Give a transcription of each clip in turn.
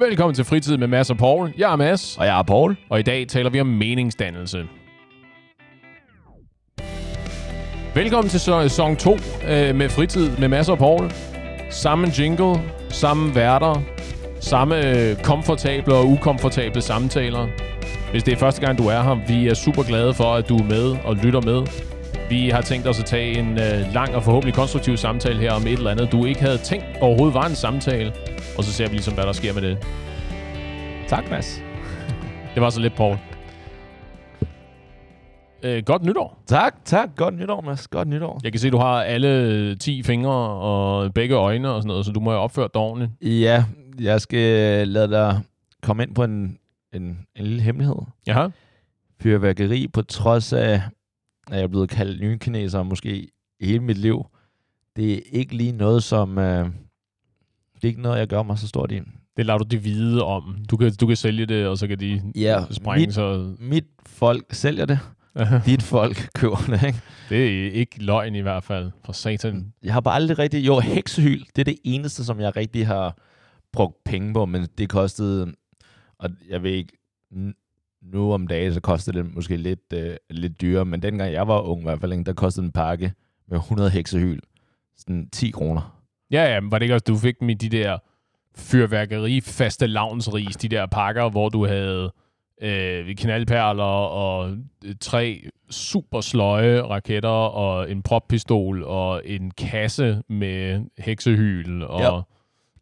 Velkommen til Fritid med Mads og Paul. Jeg er Mads, Og jeg er Paul. og i dag taler vi om meningsdannelse. Velkommen til sæson 2 øh, med Fritid med Mads og Paul. Samme jingle, samme værter, samme øh, komfortable og ukomfortable samtaler. Hvis det er første gang, du er her, vi er super glade for, at du er med og lytter med. Vi har tænkt os at tage en øh, lang og forhåbentlig konstruktiv samtale her om et eller andet, du ikke havde tænkt overhovedet var en samtale. Og så ser vi ligesom, hvad der sker med det. Tak, Mads. Det var så lidt, Paul. Øh, godt nytår. Tak, tak. Godt nytår, Mads. Godt nytår. Jeg kan se, du har alle 10 fingre og begge øjne og sådan noget, så du må have opført dig ordentligt. Ja, jeg skal lade dig komme ind på en, en, en lille hemmelighed. Jaha. Fyrværkeri, på trods af, at jeg er blevet kaldt nye kineser måske hele mit liv, det er ikke lige noget, som... Øh, det er ikke noget, jeg gør mig så stort i. Det lader du de vide om. Du kan, du kan sælge det, og så kan de Ja, sprænge mit, sig. mit folk sælger det. Dit folk køber det, ikke? det er ikke løgn i hvert fald. For satan. Jeg har bare aldrig rigtig... Jo, heksehyl, det er det eneste, som jeg rigtig har brugt penge på, men det kostede... Og jeg ved ikke... Nu om dagen, så kostede det måske lidt, øh, lidt dyrere, men dengang jeg var ung i hvert fald, der kostede en pakke med 100 heksehyl sådan 10 kroner. Ja, ja, men var det ikke også, du fik dem i de der fyrværkeri faste lavnsris, de der pakker, hvor du havde øh, knaldperler og øh, tre super sløje raketter og en proppistol og en kasse med heksehyl og Ja.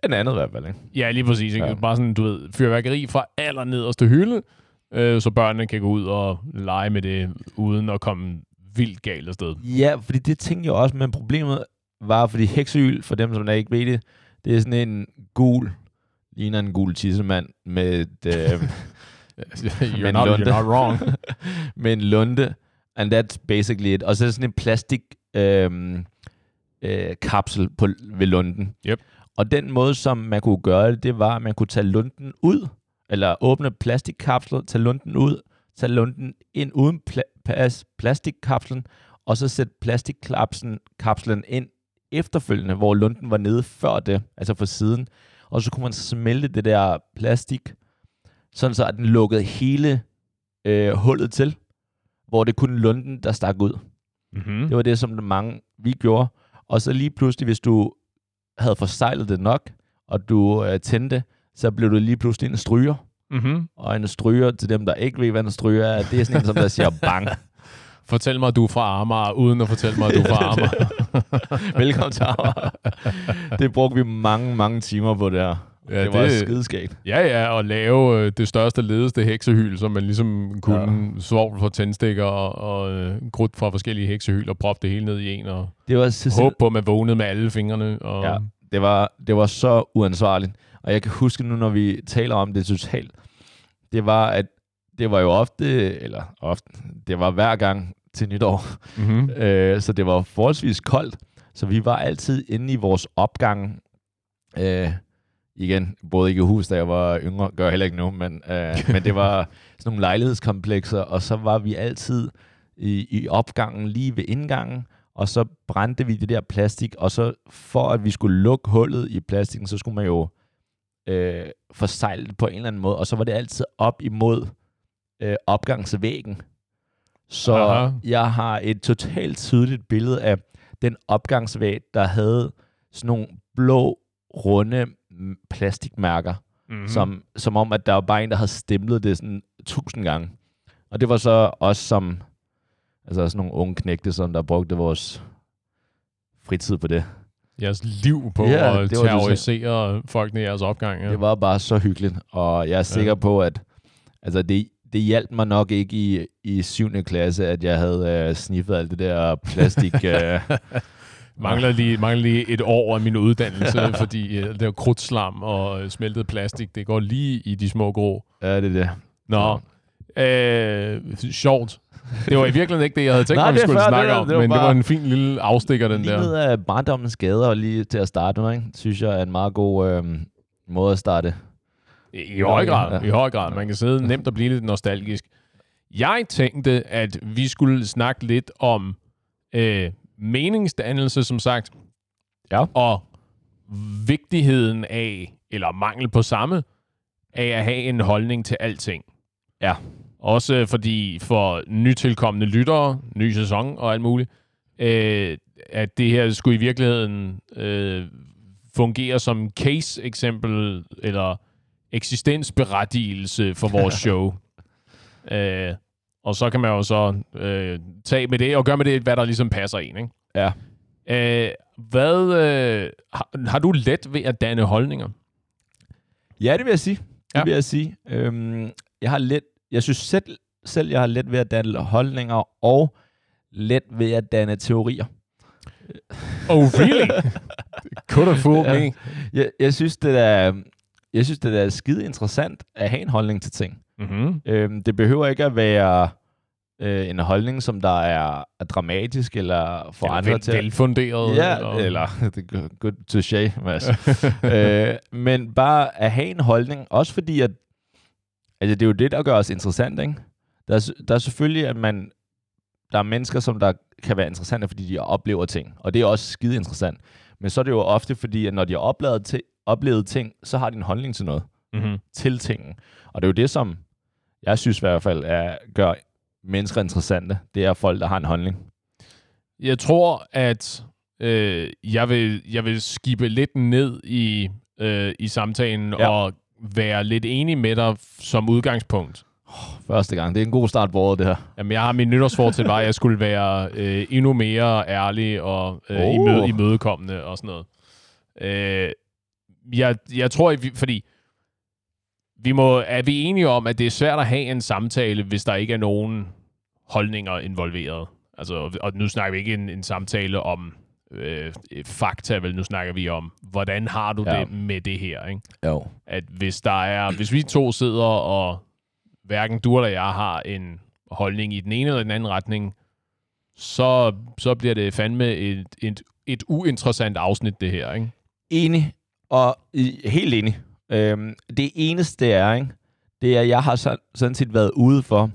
En andet i hvert fald, ikke? Ja, lige præcis. Ikke? Ja. Bare sådan, du ved, fyrværkeri fra aller nederste hylde, øh, så børnene kan gå ud og lege med det, uden at komme vildt galt afsted. Ja, fordi det tænkte jeg også, men problemet var, fordi heksehyl, for dem, som der ikke ved det, det er sådan en gul, ligner en gul tissemand med et, øh, you're, Men not, Lunde. you're not wrong. med en lunde, and that's basically it. Og så er sådan en plastik øhm, øh, kapsel på, ved lunden. Yep. Og den måde, som man kunne gøre det, det var, at man kunne tage lunden ud, eller åbne plastikkapslen, tage lunden ud, tage lunden ind uden pla- plastikkapslen, og så sætte plastikkapslen kapslen ind efterfølgende, hvor lunden var nede før det, altså fra siden. Og så kunne man smelte det der plastik, sådan så at den lukkede hele øh, hullet til, hvor det kun lunden, der stak ud. Mm-hmm. Det var det, som mange vi gjorde. Og så lige pludselig, hvis du havde forsejlet det nok, og du øh, tændte, så blev du lige pludselig en stryger. Mm-hmm. Og en stryger, til dem, der ikke ved, hvad en stryger er, det er sådan en, som der siger bang. Fortæl mig, at du er fra Amager, uden at fortælle mig, at du er fra Amager. Velkommen til Amager. Det brugte vi mange, mange timer på der. Ja, det var det... skideskægt. ja, ja, og lave øh, det største, ledeste heksehyl, som man ligesom kunne ja. svovl fra tændstikker og, og øh, krudt fra forskellige heksehyl, og proppe det hele ned i en, og Det var, så, håbe på, at man vågnede med alle fingrene. Og, Ja, det var, det var så uansvarligt. Og jeg kan huske nu, når vi taler om det totalt, det var, at det var jo ofte, eller ofte, det var hver gang til nytår, Mm-hmm. øh, så det var forholdsvis koldt. Så vi var altid inde i vores opgang. Øh, igen, både ikke i hus, da jeg var yngre, gør jeg heller ikke nu, men, øh, men det var sådan nogle lejlighedskomplekser, og så var vi altid i, i opgangen lige ved indgangen, og så brændte vi det der plastik, og så for at vi skulle lukke hullet i plastikken, så skulle man jo øh, forsejle det på en eller anden måde, og så var det altid op imod øh, opgangsvæggen. Så Aha. jeg har et totalt tydeligt billede af den opgangsvæg, der havde sådan nogle blå, runde plastikmærker, Mm-hmm. mm. som, som om, at der var bare en, der havde stemplet det sådan tusind gange. Og det var så os som, altså sådan nogle unge knægte, som der brugte vores fritid på det. jeres liv på Ja, at terrorisere folkene i jeres opgang. Ja. Det var bare så hyggeligt, og jeg er sikker på, at altså det, det hjalp mig nok ikke i, i 7. klasse, at jeg havde øh, sniffet alt det der plastik. øh, Mangler lige, mangler lige et år af min uddannelse, fordi uh, det var krudtslam og øh, smeltet plastik, det går lige i de små grå. ja, det er det. Nå, øh, sjovt. Det var i virkeligheden ikke det, jeg havde tænkt Nej, mig, vi det skulle fair, snakke det om, det var men det bare- var en fin lille afstikker, den der. ned af barndommens gader, og lige til at starte med, ikke? synes jeg er en meget god øh, måde at starte. I, I høj grad, Ja. i høj grad. Man kan sidde nemt og blive lidt nostalgisk. Jeg tænkte, at vi skulle snakke lidt om øh, meningsdannelse, som sagt, Ja. og vigtigheden af, eller mangel på samme, af at have en holdning til alting. Ja. Også fordi for nytilkommende lyttere, ny sæson og alt muligt, øh, at det her skulle i virkeligheden øh, fungere som case-eksempel eller eksistensberettigelse for vores show. øh, og så kan man jo så øh, tage med det og gøre med det, hvad der ligesom passer en. Ikke? Ja. Øh, hvad, øh, har, har du let ved at danne holdninger? Ja, det vil jeg sige. Det Ja. vil jeg sige. Øhm, jeg har let, jeg synes selv, selv, jeg har let ved at danne holdninger og let ved at danne teorier. Oh, really? Could have fooled me. Jeg, jeg synes, det er, jeg synes, det er skide interessant at have en holdning til ting. Mm-hmm. Øhm, det behøver ikke at være øh, en holdning, som der er, er dramatisk eller får Eller andre vel, til velfunderet. Ja, eller det er good touché, Mads. øh, men bare at have en holdning, også fordi, at altså, det er jo det, der gør os interessant, ikke? Der er, der er selvfølgelig, at man, der er mennesker, som der kan være interessante, fordi de oplever ting, og det er også skide interessant. Men så er det jo ofte fordi, at når de har oplevet, oplevet ting, så har de en holdning til noget, mm-hmm. til tingen. Og det er jo det, som jeg synes i hvert fald er, gør mennesker interessante. Det er folk, der har en holdning. Jeg tror, at øh, jeg, vil, jeg vil skibe lidt ned i, øh, i samtalen Ja. og være lidt enig med dig som udgangspunkt. Første gang. Det er en god start på året, det her. Jamen, jeg har min nytårsfortil var, at jeg skulle være øh, endnu mere ærlig og øh, Oh. imøde, imødekommende og sådan noget. Øh, jeg, jeg tror, vi, fordi vi må, er vi enige om, at det er svært at have en samtale, hvis der ikke er nogen holdninger involveret. Altså, og nu snakker vi ikke en, en samtale om øh, fakta, vel? Nu snakker vi om, hvordan har du ja. det med det her, ikke? Jo. at hvis der er, hvis vi to sidder og hverken du eller jeg har en holdning i den ene eller den anden retning, så, så bliver det fandme et, et, et uinteressant afsnit, det her, ikke? Enig, og helt enig. Øhm, det eneste er, ikke, det er, at jeg har så, sådan set været ude for.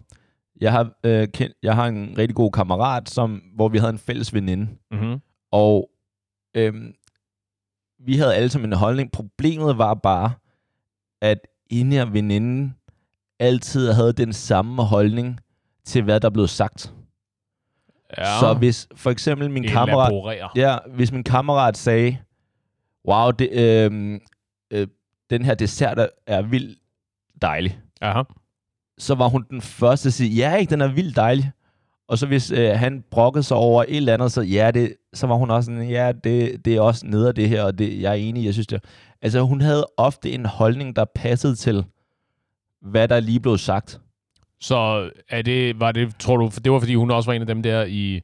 Jeg har, øh, kendt, jeg har en rigtig god kammerat, som, hvor vi havde en fælles veninde. Mm-hmm. Og øhm, vi havde alle sammen en holdning. Problemet var bare, at hende her veninden altid havde den samme holdning til, hvad der blev sagt. Ja, Så hvis for eksempel min kammerat... Ja, hvis min kammerat sagde, wow, det, øh, øh, den her dessert er, er vildt dejlig, Aha. så var hun den første til at sige, ja, ikke, den er vildt dejlig. Og så hvis øh, han brokkede sig over et eller andet, så, ja, det, så var hun også sådan, ja, det, det er også nede af det her, og det, jeg er enig, jeg synes det. Altså, hun havde ofte en holdning, der passede til, hvad der lige blev sagt. Så er det, var det, tror du, det var fordi hun også var en af dem der i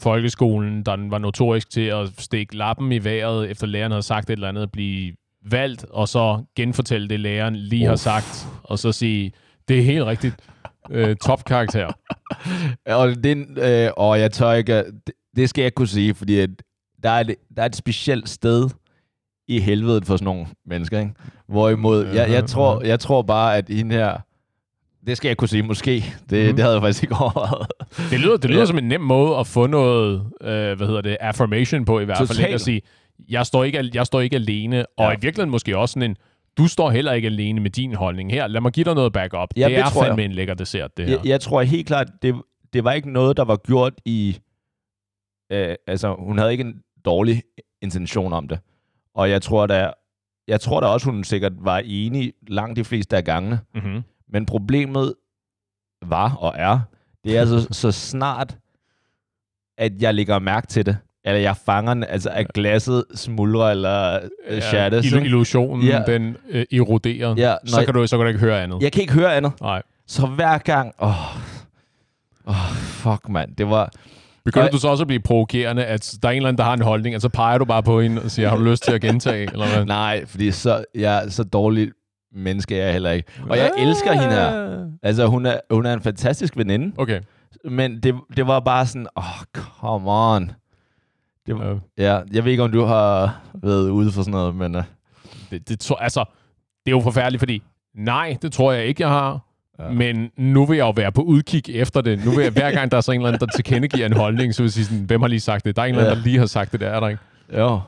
folkeskolen, der var notorisk til at stikke lappen i vejret, efter læreren havde sagt et eller andet, blive valgt, og så genfortælle det, læreren lige har Uff. sagt, og så sige, det er helt rigtigt. Øh, topkarakter. Og, det, øh, og jeg tør ikke, det, det skal jeg kunne sige, fordi at der, er et, der er et specielt sted i helvedet for sådan nogle mennesker, ikke? Hvorimod, jeg, jeg, tror, jeg tror bare, at hende her, det skal jeg kunne sige, måske. Det, Mhm. det havde jeg faktisk ikke overvejet. Det lyder, det lyder Ja. som en nem måde at få noget, øh, hvad hedder det, affirmation på i hvert fald. Ikke? Totalt. At sige, jeg står ikke, jeg står ikke alene, og Ja. i virkeligheden måske også sådan en, du står heller ikke alene med din holdning her. Lad mig give dig noget backup. Ja, det det er tror jeg. fandme en lækker dessert, det her. Jeg, jeg tror helt klart, det, det var ikke noget, der var gjort i... Øh, altså, hun havde ikke en dårlig intention om det. Og jeg tror da, jeg tror da også, hun sikkert var enig langt de fleste af gangene. Mm-hmm. Men problemet var og er, det er altså så snart, at jeg lægger mærke til det, eller jeg fanger den, altså at glasset smuldrer eller øh, illu- ikke? illusionen, Ja. den øh, eroderer. Ja, så, kan du, så kan du ikke høre andet. Jeg kan ikke høre andet. Nej. Så hver gang, åh, åh fuck mand, det var, Begynder Og- du så også at blive provokerende, at der er en eller anden, der har en holdning, og så peger du bare på hende og siger, har du lyst til at gentage? Eller hvad? nej, fordi så, jeg er så dårlig menneske er jeg heller ikke. Og jeg elsker hende her. Altså, hun er, hun er en fantastisk veninde, Okay. men det, det var bare sådan, åh, oh, come on. Det var, ja, jeg ved ikke, om du har været ude for sådan noget, men... Uh, det, det, tror- altså, det er jo forfærdeligt, fordi nej, det tror jeg ikke, jeg har. Ja. Men nu vil jeg jo være på udkig efter det. Nu vil jeg, hver gang der er så en eller anden, der tilkendegiver en holdning, så vil jeg sige sådan, hvem har lige sagt det? Der er en eller anden, Ja. der lige har sagt det, der er der ikke. jo.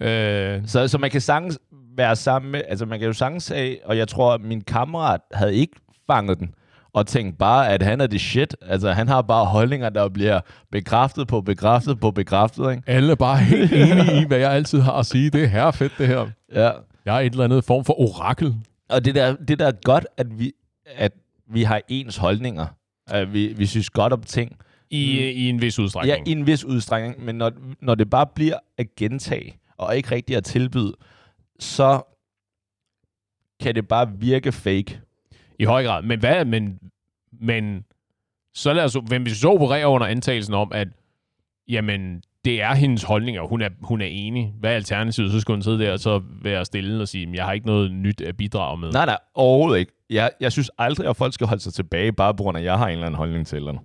Øh, Så, så man kan sagtens være sammen med... Altså, man kan jo sagtens sige, og jeg tror, at min kammerat havde ikke fanget den, og tænkt bare, at han er det shit. Altså, han har bare holdninger, der bliver bekræftet på bekræftet på bekræftet, ikke? Alle er bare helt enige i, hvad jeg altid har at sige. Det er her fedt, det her. Ja. Jeg er et eller andet form for orakel. Og det der, det der er godt, at vi, at vi har ens holdninger. At vi, vi synes godt om ting. I, mm. i en vis Ja, udstrækning. i en vis udstrækning. Men når, når det bare bliver at gentage, og ikke rigtig at tilbyde, så kan det bare virke fake. I høj grad. Men hvad, men, men så lad os, hvis vi så opererer under antagelsen om, at jamen, det er hendes holdning, og hun er, hun er enig. Hvad er alternativet? Så skulle hun sidde der og så være stille og sige, "Men jeg har ikke noget nyt at bidrage med. Nej, nej, overhovedet ikke. Jeg, jeg synes aldrig, at folk skal holde sig tilbage, bare på grund af, at jeg har en eller anden holdning til eller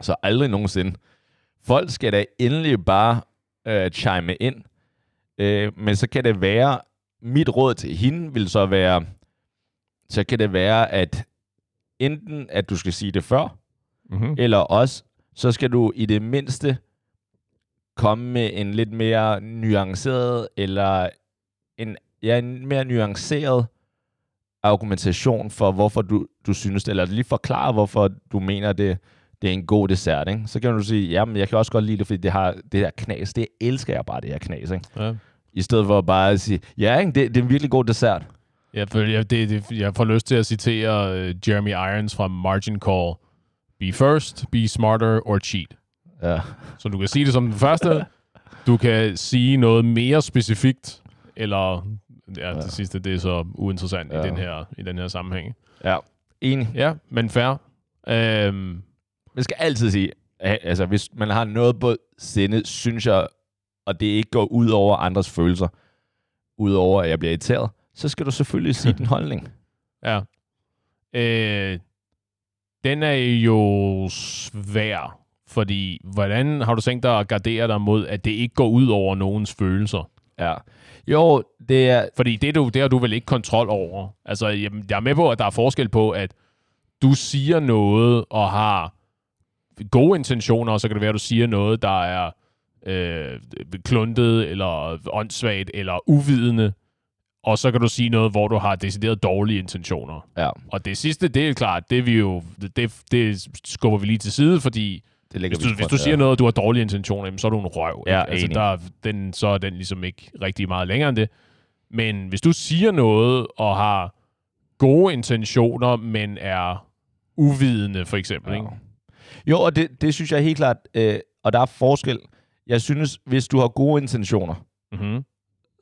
Så aldrig nogensinde. Folk skal da endelig bare øh, chime ind. Øh, men så kan det være, mit råd til hende vil så være, så kan det være, at enten at du skal sige det før, Mm-hmm. eller også, så skal du i det mindste komme med en lidt mere nuanceret, eller en, ja, en mere nuanceret argumentation for, hvorfor du, du synes det, eller lige forklare, hvorfor du mener, det, det er en god dessert. Ikke? Så kan du sige, jamen, jeg kan også godt lide det, fordi det har det her knas. Det elsker jeg bare, det her knas. Ikke? Ja. I stedet for bare at sige, ja, ikke? Det, det er en virkelig god dessert. Jeg, føler, jeg, det, det, jeg får lyst til at citere uh, Jeremy Irons fra Margin Call. Be first, be smarter or cheat. Ja. Så du kan sige det som den første. Du kan sige noget mere specifikt, eller ja, det sidste, det er så uinteressant Ja. i, den her, i den her sammenhæng. ja. Enig. Ja, men fair. Øhm, Man skal altid sige, altså hvis man har noget på sinde, synes jeg, og det ikke går ud over andres følelser, ud over at jeg bliver irriteret, så skal du selvfølgelig sige din holdning. ja. Øh, den er jo svær, fordi hvordan har du tænkt dig at gardere dig mod, at det ikke går ud over nogens følelser? Ja. Jo, det er... Fordi det, du, det har du vel ikke kontrol over. Altså, jamen, jeg er med på, at der er forskel på, at du siger noget og har gode intentioner, og så kan det være, at du siger noget, der er øh, kluntet, eller åndssvagt, eller uvidende, og så kan du sige noget, hvor du har decideret dårlige intentioner. Ja, Og det sidste, det er klart, det, vi jo, det, det skubber vi lige til side, fordi det hvis du, vi hvis du ja. siger noget, og du har dårlige intentioner, jamen, så er du en røv. Ja, ikke? altså, enig. der, er- den, så er den ligesom ikke rigtig meget længere end det. Men hvis du siger noget, og har gode intentioner, men er uvidende, for eksempel. Ja. Ikke? Jo, og det, det synes jeg helt klart, øh, og der er forskel. Jeg synes, hvis du har gode intentioner, Mm-hmm.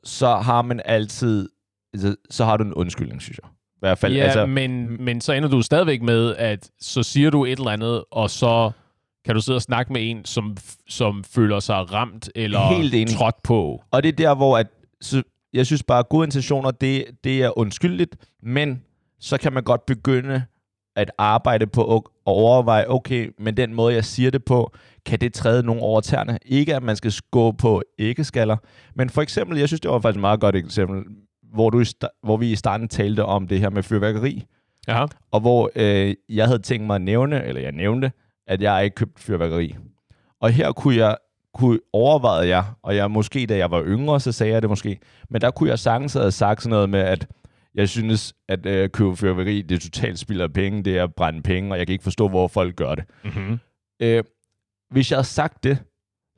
så har man altid, altså, så har du en undskyldning, synes jeg. I hvert fald, Ja, altså, men, men så ender du stadigvæk med, at så siger du et eller andet, og så kan du sidde og snakke med en, som, som føler sig ramt eller Helt enig. trådt på. Og det er der, hvor at, så jeg synes bare, at gode intentioner, det, det er undskyldigt, men så kan man godt begynde at arbejde på at overveje, okay, men den måde, jeg siger det på, kan det træde nogen over tæerne? Ikke, at man skal gå på ikke-skaller, men for eksempel, jeg synes, det var faktisk et meget godt eksempel, hvor, du hvor vi i starten talte om det her med fyrværkeri, Ja. og hvor øh, jeg havde tænkt mig at nævne, eller jeg nævnte, at jeg ikke købt fyrværkeri. Og her kunne jeg kunne overveje jeg, og jeg måske, da jeg var yngre, så sagde jeg det måske, men der kunne jeg sagtens have sagt sådan noget med, at jeg synes, at øh, købe fyrværkeri, det er totalt spild af penge, det er at brænde penge, og jeg kan ikke forstå, hvor folk gør det. Mm-hmm. Øh, hvis jeg havde sagt det,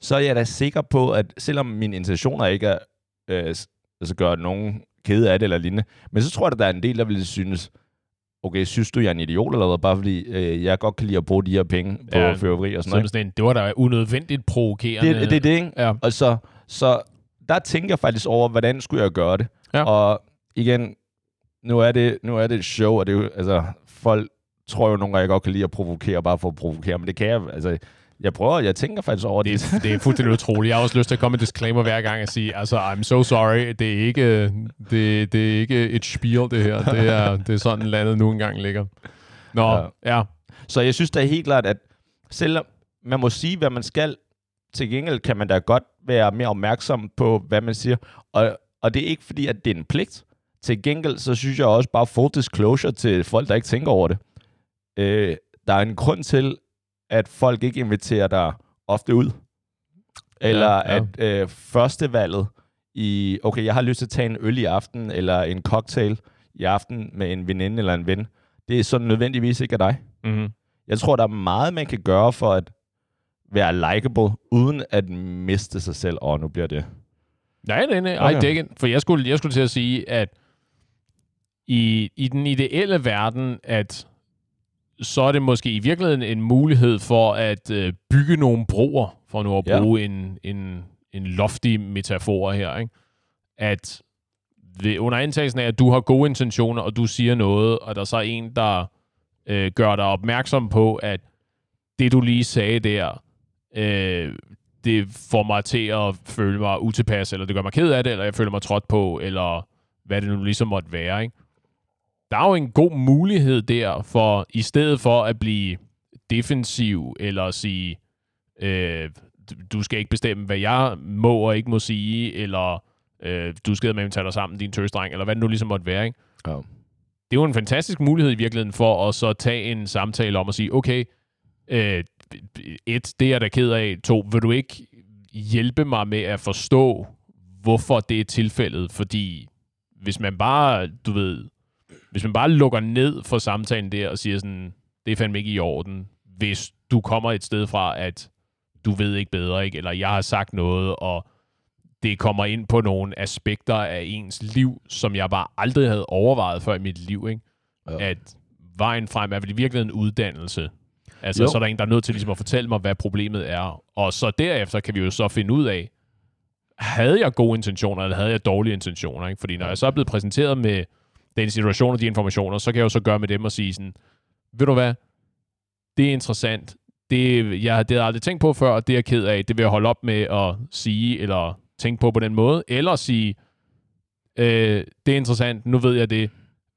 så er jeg da sikker på, at selvom mine intentioner ikke er øh, altså gøre nogen kede af det eller lignende, men så tror jeg, at der er en del, der ville synes, okay, synes du, jeg er en idiot eller hvad, bare fordi øh, jeg godt kan lide at bruge de her penge på Ja, fyrværkeri og sådan Så noget. sådan en, det var da unødvendigt provokerende. Det, det er det, ikke? Ja. Og så, så der tænker jeg faktisk over, hvordan skulle jeg gøre det? Ja. Og igen, nu er det, nu er det et show, og det er jo, altså, folk tror jo nogle gange, jeg godt kan lide at provokere, bare for at provokere, men det kan jeg, altså, jeg prøver, jeg tænker faktisk over det. Det, er- det er fuldstændig utroligt. Jeg har også lyst til at komme med en disclaimer hver gang og sige, altså, I'm so sorry, det er ikke, det, det er ikke et spiel, det her. Det er, det er sådan, landet nu engang ligger. Nå, Ja. ja. ja. Så jeg synes da helt klart, at selvom man må sige, hvad man skal, til gengæld kan man da godt være mere opmærksom på, hvad man siger. Og, og det er ikke fordi, at det er en pligt. Til gengæld, så synes jeg også bare full disclosure til folk, der ikke tænker over det. Øh, der er en grund til, at folk ikke inviterer dig ofte ud. Eller Ja, ja, at øh, førstevalget i, okay, jeg har lyst til at tage en øl i aften, eller en cocktail i aften med en veninde eller en ven. Det er sådan nødvendigvis ikke af dig. Mm-hmm. Jeg tror, der er meget, man kan gøre for at være likable, uden at miste sig selv. Og nu bliver det... Nej, nej, nej. Ej, Okay. det for jeg skulle, jeg skulle til at sige, at i, i den ideelle verden, at så er det måske i virkeligheden en mulighed for at øh, bygge nogle broer, for nu at Ja. bruge en, en, en loftig metafor her, ikke? at ved, under antagelsen af, at du har gode intentioner, og du siger noget, og der så er en, der øh, gør dig opmærksom på, at det, du lige sagde der, øh, det får mig til at føle mig utilpas, eller det gør mig ked af det, eller jeg føler mig trådt på, eller hvad det nu ligesom måtte være. Ikke? Der er jo en god mulighed der for, i stedet for at blive defensiv, eller at sige, øh, du skal ikke bestemme, hvad jeg må og ikke må sige, eller øh, du skal med tage dig sammen, din tøsdreng, eller hvad det nu ligesom måtte være. Ikke? Ja. det er jo en fantastisk mulighed i virkeligheden for at så tage en samtale om at sige, okay, øh, et, det er jeg da ked af. To, vil du ikke hjælpe mig med at forstå, hvorfor det er tilfældet? Fordi hvis man bare, du ved, hvis man bare lukker ned for samtalen der og siger sådan, det er fandme ikke i orden, hvis du kommer et sted fra, at du ved ikke bedre, ikke? eller jeg har sagt noget, og det kommer ind på nogle aspekter af ens liv, som jeg bare aldrig havde overvejet før i mit liv. Ikke? Ja. At vejen frem er vel i virkeligheden en uddannelse. Altså, Jo. så er der en, der er nødt til ligesom at fortælle mig, hvad problemet er. Og så derefter kan vi jo så finde ud af, havde jeg gode intentioner, eller havde jeg dårlige intentioner? Ikke? Fordi når jeg så er blevet præsenteret med den situation og de informationer, så kan jeg jo så gøre med dem og sige sådan, ved du hvad, det er interessant. Det, jeg, det har jeg aldrig tænkt på før, og det er jeg ked af. Det vil jeg holde op med at sige, eller tænke på på den måde. Eller sige, øh, det er interessant, nu ved jeg det.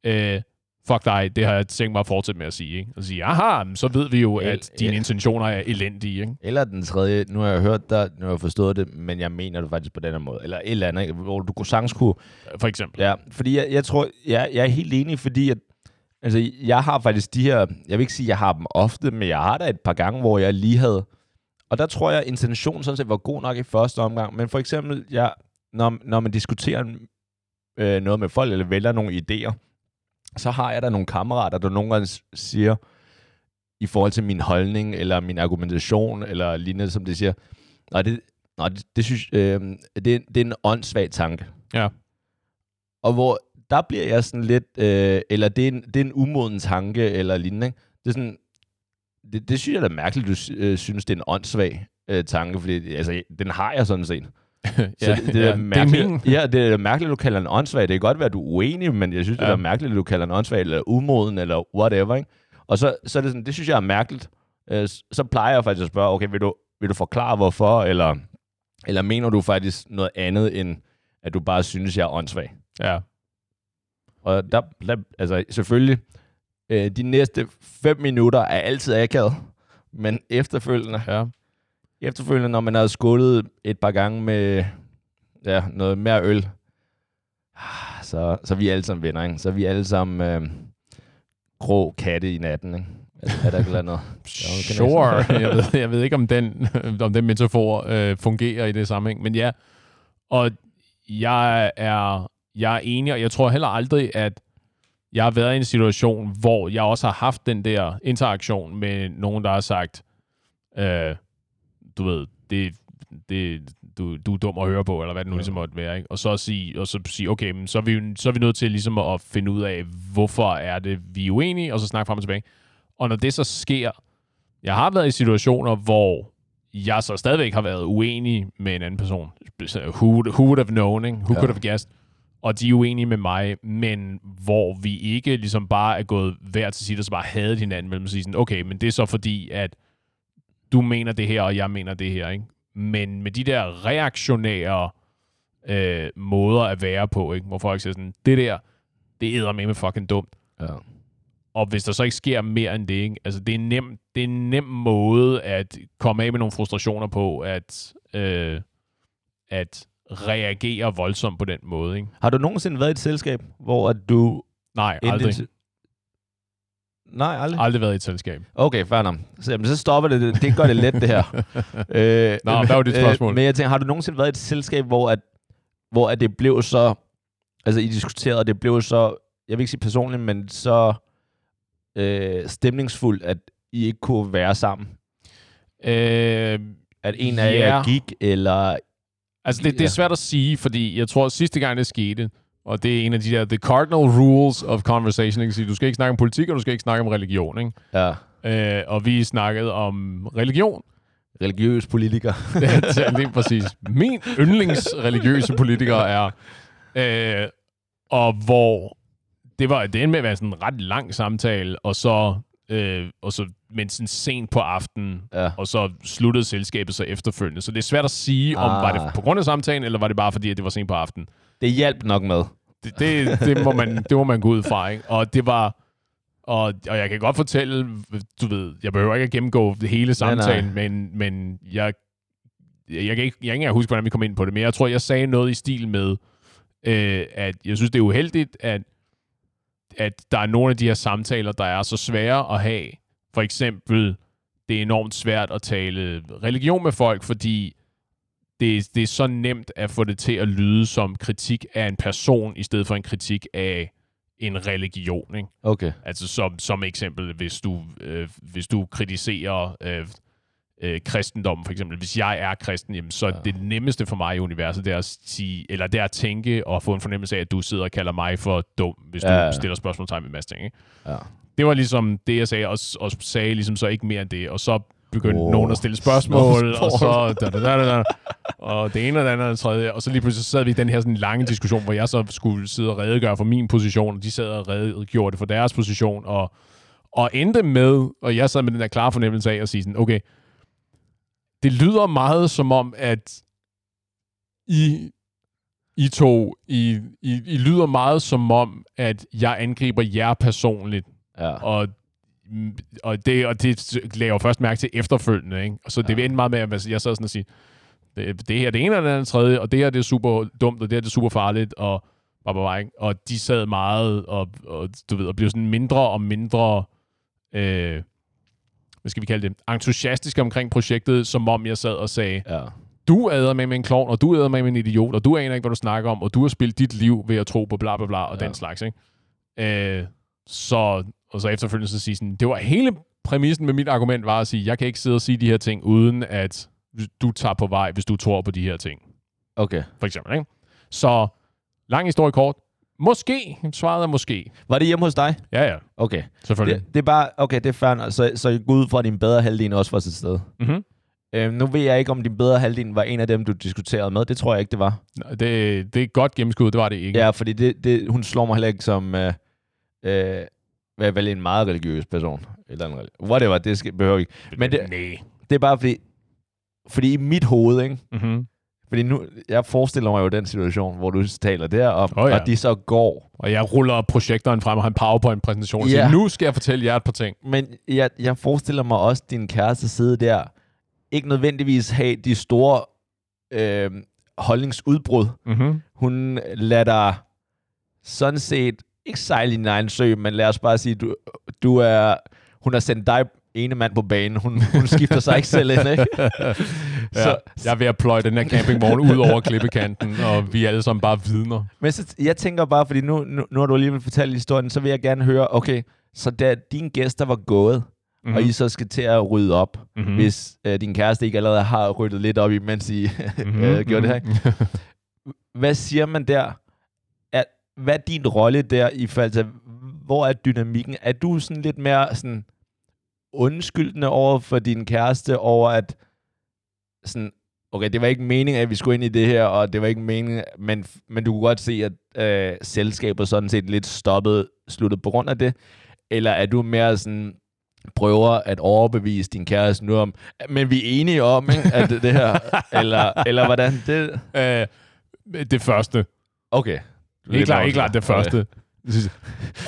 Øh, fuck dig, det har jeg tænkt mig at fortsætte med at sige. Ikke? Og sige, aha, så ved vi jo, at dine ja. intentioner er elendige. Ikke? Eller den tredje, nu har jeg hørt dig, nu har jeg forstået det, men jeg mener det faktisk på den her måde. Eller et eller andet, ikke? hvor du kunne sagtens kunne For eksempel. Ja, fordi jeg, jeg tror, jeg, jeg er helt enig, fordi at, altså, jeg har faktisk de her, jeg vil ikke sige, at jeg har dem ofte, men jeg har da et par gange, hvor jeg lige havde, og der tror jeg, at intentionen sådan set var god nok i første omgang, men for eksempel, jeg, når, når man diskuterer øh, noget med folk, eller vælger nogle idéer, så har jeg der nogle kammerater, der nogle gange siger, i forhold til min holdning, eller min argumentation, eller lignende, som de siger, nej, det, nej, det, det, synes, øh, det, det er en åndssvag tanke. Ja. Og hvor der bliver jeg sådan lidt, øh, eller det er, en, det er en umoden tanke, eller lignende. Ikke? Det er sådan, det, det synes jeg da er mærkeligt, du øh, synes, det er en åndssvag øh, tanke, fordi altså, den har jeg sådan set. Så Ja, det, det, ja, er mærkeligt, min. ja, det er mærkeligt, at du kalder den åndssvag. Det kan godt være, at du er uenig, men jeg synes, det Ja. er mærkeligt, at du kalder den åndssvag, eller umoden, eller whatever. Ikke? Og så, så er det sådan, det synes jeg er mærkeligt. Øh, så plejer jeg faktisk at spørge, okay, vil du, vil du forklare hvorfor, eller, eller mener du faktisk noget andet, end at du bare synes, jeg er åndssvag? Ja. Og der, der altså selvfølgelig, øh, de næste fem minutter er altid akavet, men efterfølgende, ja efterfølgende, når man har skålet et par gange med ja, noget mere øl, ah, så, så er vi alle sammen venner, ikke? Så er vi alle sammen øh, grå katte i natten, ikke? Er, der ikke eller andet? Sure. jeg, ved, jeg ved ikke, om den, om den metafor øh, fungerer i det sammenhæng. Men ja, og jeg er, jeg er enig, og jeg tror heller aldrig, at jeg har været i en situation, hvor jeg også har haft den der interaktion med nogen, der har sagt, øh, du ved, det, det, du, du er dum at høre på, eller hvad det nu Ja. ligesom måtte være. Ikke? Og så sige, og så sige okay, men så er, vi, så er vi nødt til ligesom at finde ud af, hvorfor er det, vi er uenige, og så snakke frem og tilbage. Og når det så sker, jeg har været i situationer, hvor jeg så stadigvæk har været uenig med en anden person. Who, would- who would have known, ikke? Who Ja. could have guessed? Og de er uenige med mig, men hvor vi ikke ligesom bare er gået hver til sit og så bare havde hinanden mellem sådan, okay, men det er så fordi, at du mener det her, og jeg mener det her, ikke? Men med de der reaktionære øh, måder at være på, ikke? Hvor folk siger sådan, det der, det er med fucking dumt. Ja. Og hvis der så ikke sker mere end det, ikke? Altså, det er, nem, det er en nem måde at komme af med nogle frustrationer på, at, øh, at reagere voldsomt på den måde, ikke? Har du nogensinde været i et selskab, hvor at du... Nej, aldrig. Nej, aldrig. Aldrig været i et selskab. Okay, fair nok. Så, jamen, så stopper det. Det, gør det let, det her. øh, Nå, hvad var dit spørgsmål? Øh, men jeg tænker, har du nogensinde været i et selskab, hvor, at, hvor at det blev så, altså I diskuterede, og det blev så, jeg vil ikke sige personligt, men så øh, stemningsfuldt, at I ikke kunne være sammen? Øh, At en af jer Ja. gik, eller... altså, det, det er svært at sige, fordi jeg tror, at sidste gang det skete, og det er en af de der, the cardinal rules of conversation, ikke? Sige, du skal ikke snakke om politik, og du skal ikke snakke om religion, ikke? Ja, Øh, og vi snakkede om religion. religiøs politiker. det er lige præcis. Min yndlingsreligiøse politiker er... Øh, og hvor det var det endte med at være sådan en ret lang samtale, og så, øh, og så men sådan sent på aftenen, Ja. og så sluttede selskabet så efterfølgende. Så det er svært at sige, om Ah. var det på grund af samtalen, eller var det bare fordi, at det var sent på aftenen. Det hjalp nok med. Det, det, det, må, man, det må man gå ud fra, ikke? Og det var... Og, og jeg kan godt fortælle, du ved, jeg behøver ikke at gennemgå hele samtalen, nej. men, men jeg, jeg, kan ikke, jeg kan ikke huske, hvordan vi kom ind på det, men jeg tror, jeg sagde noget i stil med, øh, at jeg synes, det er uheldigt, at, at der er nogle af de her samtaler, der er så svære at have. For eksempel, det er enormt svært at tale religion med folk, fordi det, det er så nemt at få det til at lyde som kritik af en person, i stedet for en kritik af en religion. Ikke? Okay. Altså som, som eksempel, hvis du, øh, hvis du kritiserer øh, øh, kristendommen, for eksempel. Hvis jeg er kristen, jamen, så ja. det nemmeste for mig i universet, det er at sige, eller det er at tænke og få en fornemmelse af, at du sidder og kalder mig for dum, hvis Ja, du stiller spørgsmålstegn med en masse ting. Ikke? Ja. Det var ligesom det, jeg sagde, og, og sagde ligesom så ikke mere end det. Og så begyndte oh, nogen at stille spørgsmål, og så da, da, da, da, da, og det ene og det andet og det tredje. Og så lige pludselig så sad vi i den her sådan lange diskussion, hvor jeg så skulle sidde og redegøre for min position, og de sad og redegjorde det for deres position, og, og endte med, og jeg sad med den der klare fornemmelse af at sige sådan, okay, det lyder meget som om, at I, I to, I, I, I lyder meget som om, at jeg angriber jer personligt, Ja. og, og, det, og det lagde jeg jo først mærke til efterfølgende, ikke? Og så det Ja. endte meget med, at jeg sad sådan og sige, det, det her det ene og det andet tredje, og det her det er super dumt, og det her det er super farligt, og, blah, ikke? og de sad meget, og, og du ved, og blev sådan mindre og mindre, øh, hvad skal vi kalde det, entusiastiske omkring projektet, som om jeg sad og sagde, ja. du æder med en klovn, og du æder med en idiot, og du aner ikke, hvad du snakker om, og du har spildt dit liv ved at tro på bla bla bla, og Ja. den slags, ikke? Øh, så, og så efterfølgende så sige sådan, det var hele præmissen med mit argument var at sige, jeg kan ikke sidde og sige de her ting, uden at du tager på vej, hvis du tror på de her ting, Okay. for eksempel, ikke? Så, lang historie kort, måske, svaret er måske. Var det hjemme hos dig? Ja, ja, Okay. selvfølgelig. Det, det er bare, okay, det er fair. Så, så gå ud fra, at din bedre halvdel også var til stede. Mm-hmm. Øhm, nu ved jeg ikke, om din bedre halvdel var en af dem, du diskuterede med. Det tror jeg ikke, det var. Det, det er godt gennemskud, det var det ikke. Ja, fordi det, det, hun slår mig heller ikke som øh, øh, hvad vel en meget religiøs person. Eller en religi- Whatever, det skal, behøver ikke. Men det, Nej. det er bare fordi, fordi i mit hoved, ikke? Mm-hmm. Fordi nu, jeg forestiller mig jo den situation, hvor du taler derop, Åh, ja. og de så går. Og jeg ruller projektoren frem og har en PowerPoint-præsentation og Ja. siger, nu skal jeg fortælle jer et par ting. Men jeg, jeg forestiller mig også, din kæreste sidde der, ikke nødvendigvis have de store øh, holdningsudbrud. Mm-hmm. Hun lader dig sådan set ikke sejle i din egen sø, men lad os bare sige, du, du er, hun har sendt dig ene mand på banen. Hun, hun skifter sig ikke selv ind, ikke? Så, jeg er ved at pløje den her campingvogn ud over klippekanten, og vi er alle sammen bare vidner. Men så, jeg tænker bare, fordi nu, nu, nu har du alligevel fortalt historien, så vil jeg gerne høre, okay, så da dine gæster var gået, mm. Mhm. og I så skal til at rydde op, Mhm. mm. hvis øh, din kæreste ikke allerede har ryddet lidt op, imens I Mhm, øh, gjorde det her. mhm. Hvad siger man der? Hvad er din rolle der i forhold til, hvor er dynamikken? Er du sådan lidt mere sådan undskyldende over for din kæreste, over at sådan, okay, det var ikke meningen, at vi skulle ind i det her, og det var ikke meningen, men, men du kunne godt se, at øh, selskabet sådan set lidt stoppet, sluttet på grund af det, eller er du mere sådan, prøver at overbevise din kæreste nu om, men vi er enige om, ikke, at det, det her, eller, eller hvordan det... Øh, det første. Okay. Ikke klart, ikke klart det første.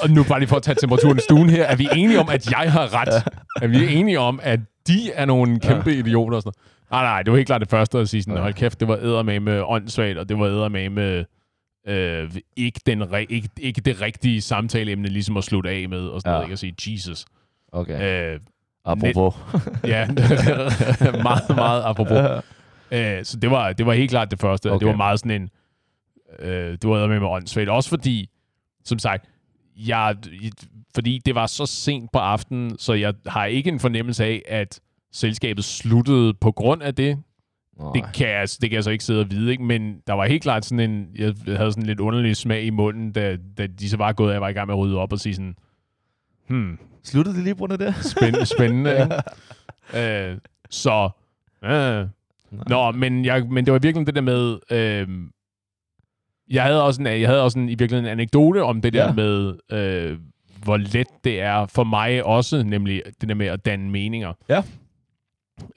Og nu bare lige for at tage temperaturen i stuen her. Er vi enige om, at jeg har ret? Er vi enige om, at de er nogle kæmpe idioter og sådan noget? Nej, nej, det var helt klart det første at sige sådan, Ja. hold kæft, det var eddermame med åndssvagt, og det var eddermame med øh, ikke, den re- ikke, ikke det rigtige samtaleemne ligesom at slutte af med, og sådan Ja. noget, ikke at sige Jesus. Okay. Øh, Apropos. ja, meget, meget apropos. Øh, så det var, det var helt klart det første. Okay. Det var meget sådan en... øh, det var med med åndssvagt. Også fordi, som sagt, jeg, fordi det var så sent på aftenen, så jeg har ikke en fornemmelse af, at selskabet sluttede på grund af det. Nej. Det kan, jeg, det kan jeg så ikke sidde og vide, ikke? men der var helt klart sådan en, jeg havde sådan en lidt underlig smag i munden, da, da de så var gået, og jeg var i gang med at rydde op og sige sådan, hmm, Sluttede det lige på grund af det? spændende, spændende ikke? Øh, så, øh. Nå, men, jeg, men det var virkelig det der med, øh, jeg havde også en, jeg havde også en, i virkeligheden en anekdote om det der Ja. med, øh, hvor let det er for mig også, nemlig det der med at danne meninger. Ja.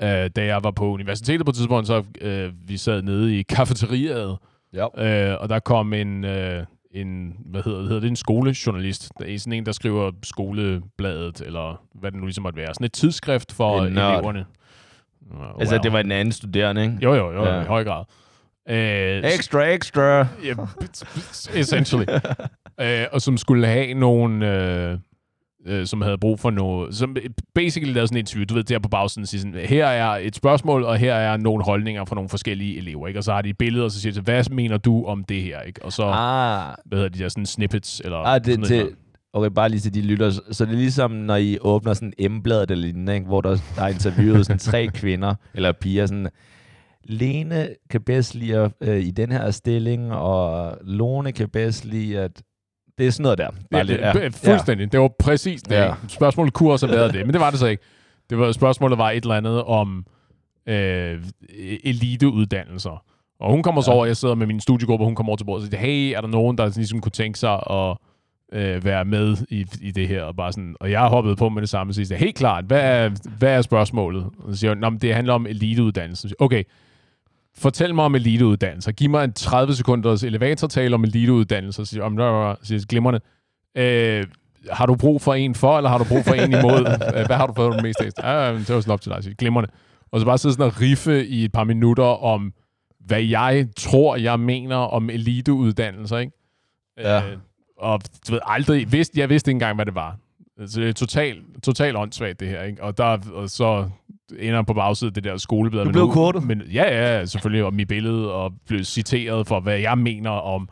Øh, da jeg var på universitetet på et tidspunkt, så øh, vi sad nede i kafeteriet, Ja. øh, og der kom en, øh, en hvad hedder, hedder det, en skolejournalist. Der er sådan en, der skriver skolebladet, eller hvad det nu ligesom måtte være. Sådan et tidsskrift for eleverne. Wow. Altså, det var en anden studerende, ikke? Jo, jo, jo, ja. i høj grad. Øh, Extra, extra. Ja, essentially. øh, og som skulle have nogen, øh, øh, som havde brug for noget, som basically lavede sådan et interview, du ved, der på bagsiden siger sådan, her er et spørgsmål, og her er nogle holdninger fra nogle forskellige elever, ikke? Og så har de et billede, og så siger de, hvad mener du om det her, ikke? Og så, ah. Hvad hedder de der, sådan snippets, eller ah det, sådan noget. det, okay, bare lige til de lytter. Så det er ligesom, når I åbner sådan M-bladet eller lignende, ikke? hvor der, der er interviewet sådan tre kvinder, eller piger, sådan, Lene kan bedst lide at, øh, i den her stilling, og Lone kan bedst lide at... Det er sådan noget der. Ja, det, ja. Fuldstændig. Ja. Det var præcis det. Ja. Spørgsmålet kunne også have været det, men det var det så ikke. Det var, spørgsmålet var et eller andet om øh, eliteuddannelser. Og hun kommer så Ja. over, jeg sidder med min studiegruppe, og hun kommer over til bordet og siger, hey, er der nogen, der ligesom kunne tænke sig at øh, være med i, i det her? Og, bare sådan, og jeg har hoppet på med det samme og siger, helt klart, hvad er, hvad er spørgsmålet? Og så siger hun, "Nå, men det handler om eliteuddannelse. Okay, fortæl mig om eliteuddannelser. Giv mig en 30 sekunders elevatortale om eliteuddannelser. Jeg, "Om, der siger glimrende. Øh, har du brug for en for, eller har du brug for en imod? Øh, Hvad har du fået mest af? Ja, det var sådan op til dig. Siger, glimrende. Og så bare sidde sådan og riffe i et par minutter om, hvad jeg tror, jeg mener om eliteuddannelser, ikke? Ja. Øh, og du ved, aldrig, vidste, jeg vidste ikke engang, hvad det var. Så det er totalt total åndssvagt, det her, ikke? Og, der, og så ender på bagsiden det der skoleblad. Du men blev nu- kortet? Men, ja, ja, selvfølgelig om mit billede, og blev citeret for, hvad jeg mener om,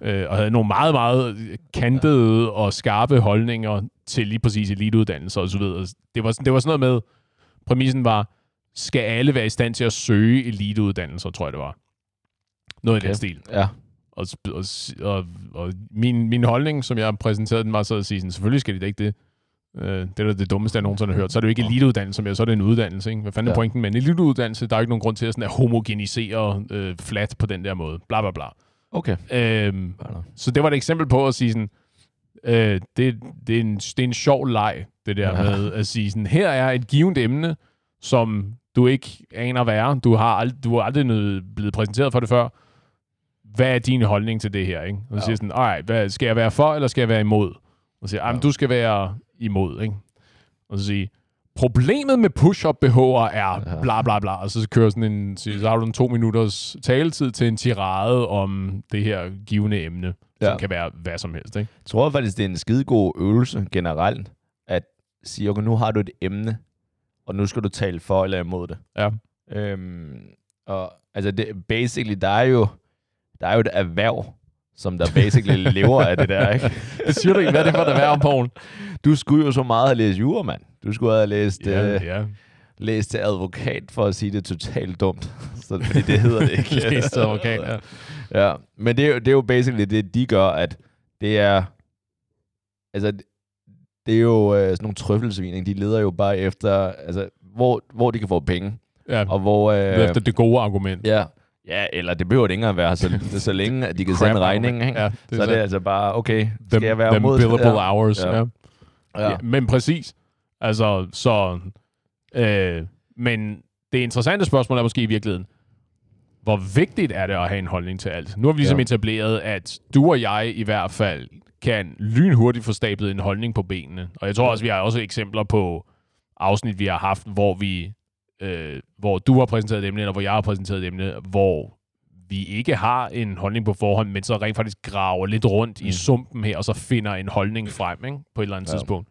øh, og havde nogle meget, meget kantede og skarpe holdninger til lige præcis eliteuddannelser og så videre. Det var, det var sådan noget med, præmissen var, skal alle være i stand til at søge eliteuddannelser, tror jeg det var. Noget okay. i den stil. Ja. Og, og, og, og min, min holdning, som jeg præsenterede den, var så at sige, sådan, selvfølgelig skal de da ikke det. Øh, det er det dummeste, jeg nogensinde har hørt. Så er det jo ikke eliteuddannelse mere, så er det en uddannelse. Ikke? Hvad fanden er Ja. pointen med en eliteuddannelse? Der er jo ikke nogen grund til at, sådan, at homogenisere øh, flat på den der måde. Bla bla bla. Okay. Øhm, så det var et eksempel på at sige sådan, øh, det, det, er en, det er en sjov leg, det der Ja. med at sige sådan, her er et givet emne, som du ikke aner hvad er. Du har, ald- du har aldrig nød, blevet præsenteret for det før. Hvad er din holdning til det her? Ikke? Og så Ja. siger sådan, "Alright, hvad, skal jeg være for, eller skal jeg være imod? Og siger jeg, "Jamen, Ja. du skal være imod. Ikke? Og så siger problemet med push-up BH'er er bla bla bla, og så kører sådan en, så har du en to minutters taletid til en tirade om det her givende emne, ja. Som kan være hvad som helst, ikke? Jeg tror faktisk, det er en skidegod øvelse generelt, at sige, okay, nu har du et emne, og nu skal du tale for eller imod det. Ja. Øhm, og altså, det, basically, der er jo, der er jo et erhverv, som der basically lever af det der, ikke? Det siger du ikke, hvad er det for at være om Poul? Du skulle jo så meget have læst jura, mand. Du skulle have læst, Ja, øh, ja. læst til advokat, for at sige det totalt dumt. Så, fordi det hedder det ikke. Læst til advokat, ja. Ja, men det er, jo, det er jo basically det, de gør, at det er... Altså, det- det er jo øh, sådan nogle trøffelsvin, ikke? de leder jo bare efter, altså, hvor, hvor de kan få penge, ja. og hvor... Øh, efter det gode argument. ja, ja, eller det behøver det ikke engang være, så, så længe at de kan sende regningen, ikke? Ja, så er det altså bare, okay, skal them, jeg være them mod... billable ja. hours. Ja. Ja. Ja. Ja, men præcis. Altså, så... Øh, men det interessante spørgsmål er måske i virkeligheden, hvor vigtigt er det at have en holdning til alt? Nu har vi ligesom Ja. ja. etableret, at du og jeg i hvert fald kan lynhurtigt få stablet en holdning på benene. Og jeg tror også, vi har også eksempler på afsnit, vi har haft, hvor vi øh, hvor du har præsenteret et emne, eller hvor jeg har præsenteret et emne, hvor vi ikke har en holdning på forhånd, men så rent faktisk graver lidt rundt mm. i sumpen her, og så finder en holdning frem ikke? på et eller andet Ja. tidspunkt.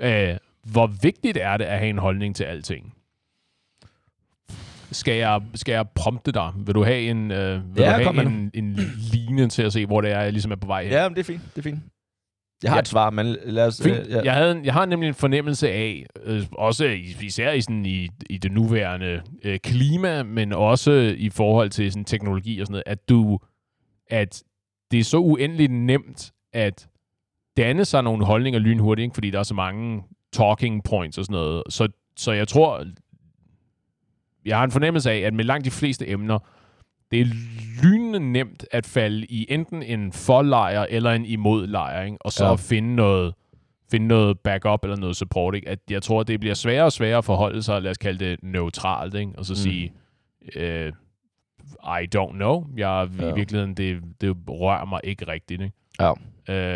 Øh, hvor vigtigt er det at have en holdning til alting? Skal jeg, skal jeg prompte dig? Vil du have en, øh, vil Ja, du have med en, en line til at se, hvor det er, jeg ligesom er på vej hen? Ja, men det er fint. Det er fint. Jeg har Ja. et svar, men lad os... Fint. øh, ja. Jeg, havde en, jeg har nemlig en fornemmelse af, øh, også især i, sådan, i, i det nuværende øh, klima, men også i forhold til sådan, teknologi og sådan noget, at du at det er så uendeligt nemt at danne sig nogle holdninger lynhurtigt, ikke? fordi der er så mange talking points og sådan noget. Så, så jeg tror, jeg har en fornemmelse af, at med langt de fleste emner, det er lynende nemt at falde i enten en for-lejr eller en imod-lejr, ikke? og så Ja. finde noget finde noget backup eller noget support. Ikke? At jeg tror, det bliver sværere og sværere at forholde sig, lad os kalde det neutralt, ikke? og så Mm. sige, øh, I don't know. Jeg, ja. Ja. I virkeligheden, det, det rører mig ikke rigtigt. Ikke? Ja.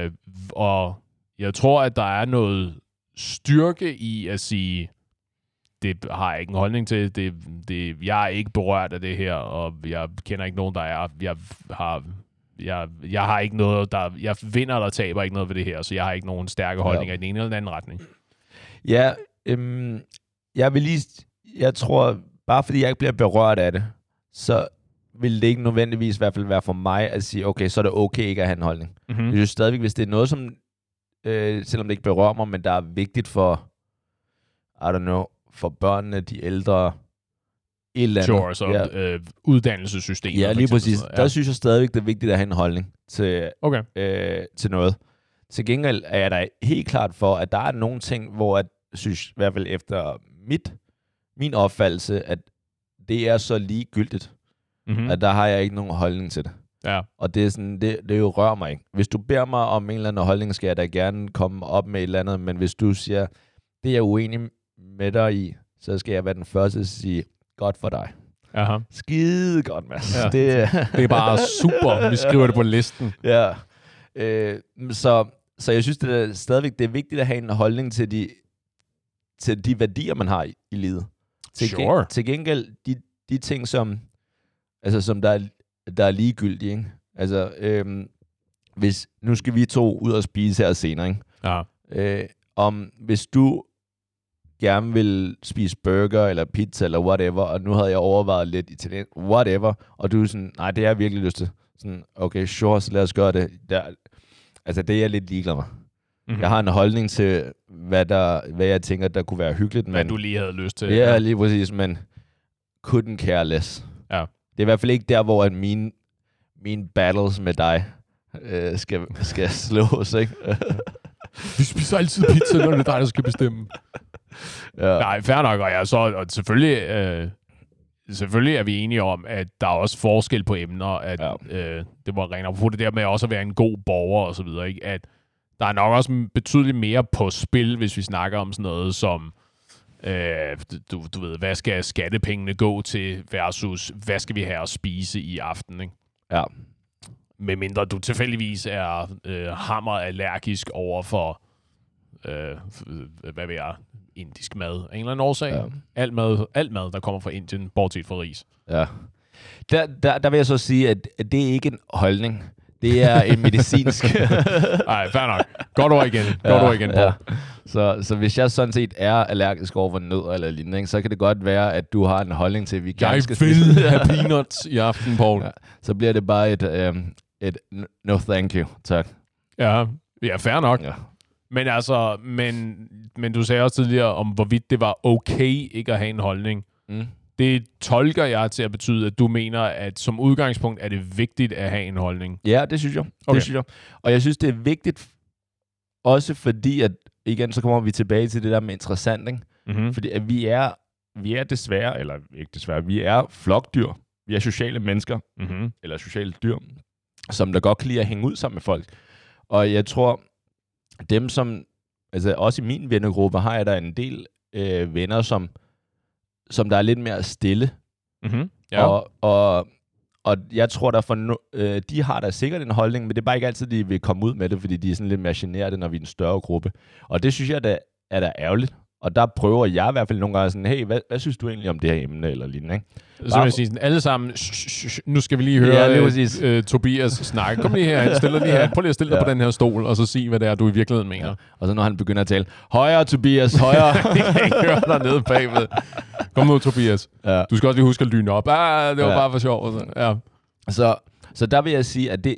Øh, og jeg tror, at der er noget styrke i at sige, det har jeg ikke en holdning til. Det, det, jeg er ikke berørt af det her, og jeg kender ikke nogen, der er. Jeg har, jeg, jeg har ikke noget, der... Jeg vinder eller taber ikke noget ved det her, så jeg har ikke nogen stærke holdninger ja. i den ene eller den anden retning. Ja, øhm, jeg vil lige... Jeg tror, bare fordi jeg ikke bliver berørt af det, så vil det ikke nødvendigvis i hvert fald være for mig at sige, okay, så er det okay ikke at have en holdning. Mm-hmm. Jeg synes stadigvæk, hvis det er noget, som, øh, selvom det ikke berører mig, men der er vigtigt for, I don't know, for børnene, de ældre, et eller andet. Sure, så ja, ja. øh, uddannelsessystemet. ja lige præcis. noget. Der synes jeg stadigvæk, det er vigtigt at have en holdning til, Okay. øh, til noget. Til gengæld er jeg da helt klart for, at der er nogle ting, hvor jeg synes, i hvert fald efter mit, min opfattelse, at det er så ligegyldigt, Mm-hmm. mm. at der har jeg ikke nogen holdning til det. Ja. Og det er sådan, det, det jo rører mig ikke. Hvis du beder mig om en eller anden holdning, skal jeg da gerne komme op med et eller andet, men hvis du siger, det er jeg uenig med dig i, så skal jeg være den første til at sige, godt for dig. Aha. Skide godt, Mads. Ja. Det, Det er bare super. Vi skriver det på listen. Ja. Øh, så, så jeg synes, det er stadigvæk det er vigtigt at have en holdning til de, til de værdier, man har i, i livet. Til, Sure. til gengæld, de, de ting, som, altså, som der, er, der er ligegyldige. Ikke? Altså, øhm, hvis, nu skal vi to ud og spise her senere. Ikke? Ja. Øh, om hvis du gerne vil spise burger eller pizza eller whatever, og nu havde jeg overvejet lidt italien, whatever, og du er sådan, nej, det har jeg virkelig lyst til. Sådan, okay, sure, så lad os gøre det. Der, altså, det er jeg lidt ligeglad med. Mm-hmm. Jeg har en holdning til, hvad, der, hvad jeg tænker, der kunne være hyggeligt, Hvad men... du lige havde lyst til. Ja, lige præcis, men couldn't care less. Ja. Det er i hvert fald ikke der, hvor at mine, mine battles med dig øh, skal, skal slås, ikke? Vi spiser altid pizza, når det er dig, der skal bestemme. ja. Nej, fair nok, og, jeg så, og selvfølgelig, øh, selvfølgelig er vi enige om, at der er også forskel på emner, at Ja. ja. øh, det var rent på det der med også at være en god borger og så videre, ikke? at der er nok også betydeligt mere på spil, hvis vi snakker om sådan noget som, øh, du, du ved, hvad skal skattepengene gå til versus, hvad skal vi have at spise i aften, ikke? ja. Med mindre du tilfældigvis er øh, hammer allergisk over for, øh, f- hvad ved jeg, indisk mad. Af en eller anden årsag. Ja. Ja. Alt, mad, alt mad, der kommer fra Indien, bortset fra ris. Ja. Der, der, der vil jeg så sige, at, det er ikke en holdning. Det er en medicinsk... Nej, fair nok. Godt ord igen. Godt ord igen, Paul. ja. Så, så hvis jeg sådan set er allergisk over for nødder eller lignende, ikke, så kan det godt være, at du har en holdning til, at vi gerne Jeg skal vil spise. have peanuts i aften, Paul. Ja. Så bliver det bare et, øhm, et no thank you, tak. Ja, ja fair nok. Ja. Men altså, men, men du sagde også tidligere om, hvorvidt det var okay ikke at have en holdning. Mm. Det tolker jeg til at betyde, at du mener, at som udgangspunkt er det vigtigt at have en holdning. Ja, det synes jeg. Okay. Det synes jeg. Og jeg synes, det er vigtigt, også fordi, at igen, så kommer vi tilbage til det der med interessant, ikke? Mm-hmm. Fordi at vi er, vi er desværre, eller ikke desværre, vi er flokdyr. Vi er sociale mennesker, Mm-hmm. eller sociale dyr, som der godt kan lide at hænge ud sammen med folk. Og jeg tror, dem som, altså også i min vennegruppe, har jeg der en del øh, venner, som, som der er lidt mere stille. Mm-hmm. Ja. Og, og, og jeg tror, der for no, øh, de har da sikkert en holdning, men det er bare ikke altid, de vil komme ud med det, fordi de er sådan lidt mere generede, når vi er en større gruppe. Og det synes jeg da, er da ærgerligt. Og der prøver jeg i hvert fald nogle gange sådan, hey, hvad, hvad synes du egentlig om det her emne, eller lignende, ikke? Så vil jeg sige sådan, alle sammen, "Shh, shh, shh, nu skal vi lige høre Ja, lige præcis. øh, Tobias snakke. Kom lige her, stiller lige her. Prøv lige at stille dig Ja. på den her stol, og så sig, hvad det er, du i virkeligheden mener. Ja. Og så når han begynder at tale, højere Tobias, højere. Jeg kan ikke høre dig nede bagved. Kom nu, Tobias. ja. Du skal også lige huske at lyne op. Ah, det var Ja. bare for sjov. så- Ja. Så, så der vil jeg sige, at det,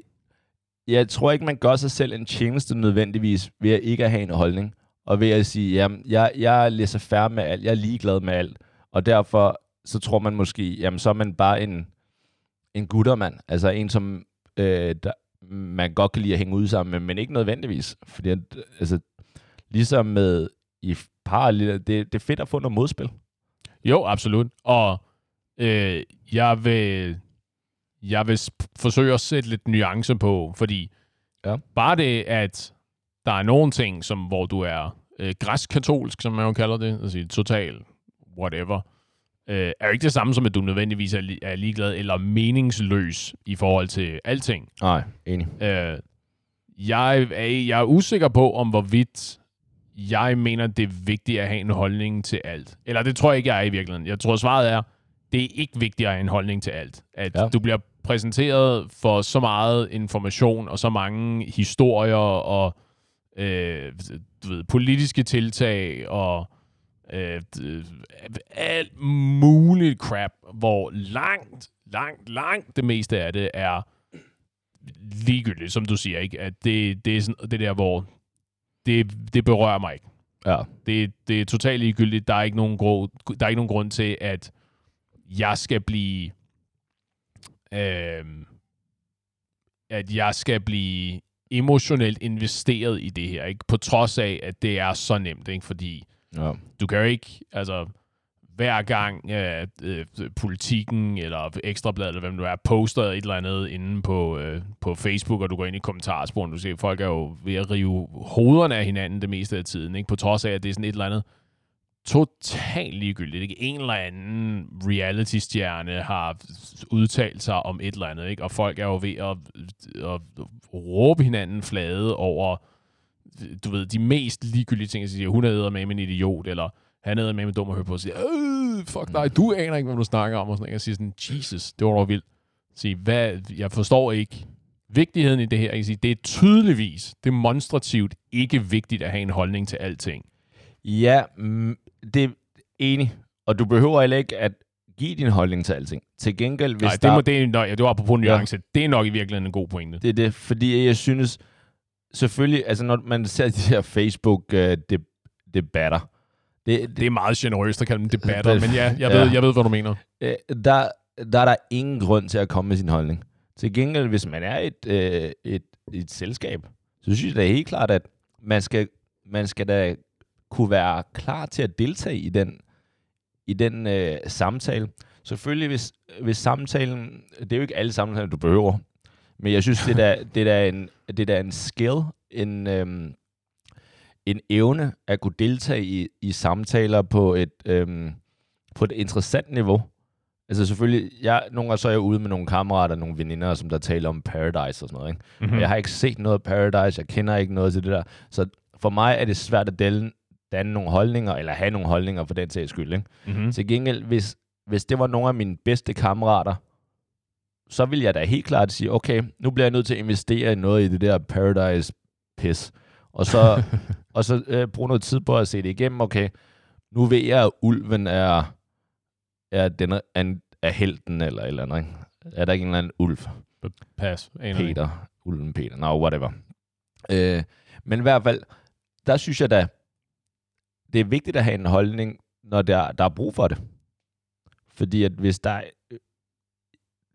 jeg tror ikke, man gør sig selv en tjeneste nødvendigvis ved at ikke at have en holdning. Og ved at sige, jamen, jeg, jeg læser færre med alt, jeg er ligeglad med alt. Og derfor, så tror man måske, jamen, så er man bare en, en guttermand. Altså en, som øh, der, man godt kan lide at hænge ud sammen med, men ikke nødvendigvis. Fordi, at, altså, ligesom med i par, det, det er fedt at få noget modspil. Jo, absolut. Og øh, jeg vil, jeg vil forsøge at sætte lidt nuance på, fordi Ja. bare det, at der er nogle ting, som, hvor du er øh, græskatolsk, som man jo kalder det, altså total whatever, øh, er jo ikke det samme som, at du nødvendigvis er, li- er ligeglad eller meningsløs i forhold til alting. Nej, enig. Øh, jeg, er, jeg er usikker på, om hvorvidt jeg mener, det er vigtigt at have en holdning til alt. Eller det tror jeg ikke, jeg er i virkeligheden. Jeg tror, svaret er, det er ikke vigtigt at have en holdning til alt. At Ja. du bliver præsenteret for så meget information og så mange historier og øh, du ved, politiske tiltag og øh, alt muligt crap, hvor langt, langt, langt det meste af det er ligegyldigt, som du siger, ikke? At det, det er sådan, det der, hvor det, det berører mig ikke. Ja. Det, det er totalt ligegyldigt. Der er, ikke nogen grund, der er ikke nogen grund til, at jeg skal blive... Øh, at jeg skal blive emotionelt investeret i det her, ikke? På trods af, at det er så nemt, ikke? Fordi ja. du kan jo ikke, altså hver gang øh, øh, politikken eller Ekstrabladet eller hvem du er, poster et eller andet inde på, øh, på Facebook, og du går ind i kommentarsporen, du ser, folk er jo ved at rive hovederne af hinanden det meste af tiden, ikke? på trods af, at det er sådan et eller andet totalt ligegyldigt. Ikke? En eller anden reality-stjerne har udtalt sig om et eller andet, ikke? og folk er jo ved at, at råbe hinanden flade over du ved, de mest ligegyldige ting, at sige, hun er med en idiot, eller han er med en dum at høre på, og siger, øh, fuck dig, du aner ikke, hvad du snakker om, og sådan noget. Jeg siger sådan, Jesus, det var dog vildt. Sige, hvad, jeg forstår ikke vigtigheden i det her. Jeg kan sige, det er tydeligvis, demonstrativt ikke vigtigt at have en holdning til alting. Ja, mm, det er enig. Og du behøver heller ikke at give din holdning til alting. Til gengæld, hvis Nej, der... det, må, det, er, nøj, det var apropos nuance. Ja. Det er nok i virkeligheden en god pointe. Det er det, fordi jeg synes, selvfølgelig, altså når man ser de her Facebook-debatter, det, det, Det er meget generøst at kalde dem debatter, Det- men ja, jeg ja. ved, jeg ved, hvad du mener. øh, der, der er der ingen grund til at komme med sin holdning. Til gengæld, hvis man er et, øh, et, et selskab, så synes jeg da helt klart, at man skal, man skal da kunne være klar til at deltage i den, i den øh, samtale. Selvfølgelig, hvis, hvis samtalen... Det er jo ikke alle samtaler, du behøver. Men jeg synes, det er det er da en, det er da en skill, en, øhm, en evne at kunne deltage i, i samtaler på et, øhm, på et interessant niveau. Altså selvfølgelig, jeg, nogle gange så er jeg ude med nogle kammerater, nogle veninder, som der taler om Paradise og sådan noget. Ikke? Mm-hmm. Mm. Jeg har ikke set noget af Paradise, jeg kender ikke noget til det der. Så for mig er det svært at danne, danne nogle holdninger, eller have nogle holdninger for den sags skyld. Ikke? Mm-hmm. Til gengæld, hvis, hvis det var nogle af mine bedste kammerater, så vil jeg da helt klart sige, okay, nu bliver jeg nødt til at investere i noget i det der Paradise-pis. Og så, og så øh, bruge noget tid på at se det igennem. Okay, nu ved jeg, at ulven er, er, den, er, er helten eller et eller andet. Ikke? Er der ikke en eller anden ulv? Pas. Peter. Ulven Peter. No, whatever. Øh, men i hvert fald, der synes jeg da, det er vigtigt at have en holdning, når der, der er brug for det. Fordi at hvis der er... øh,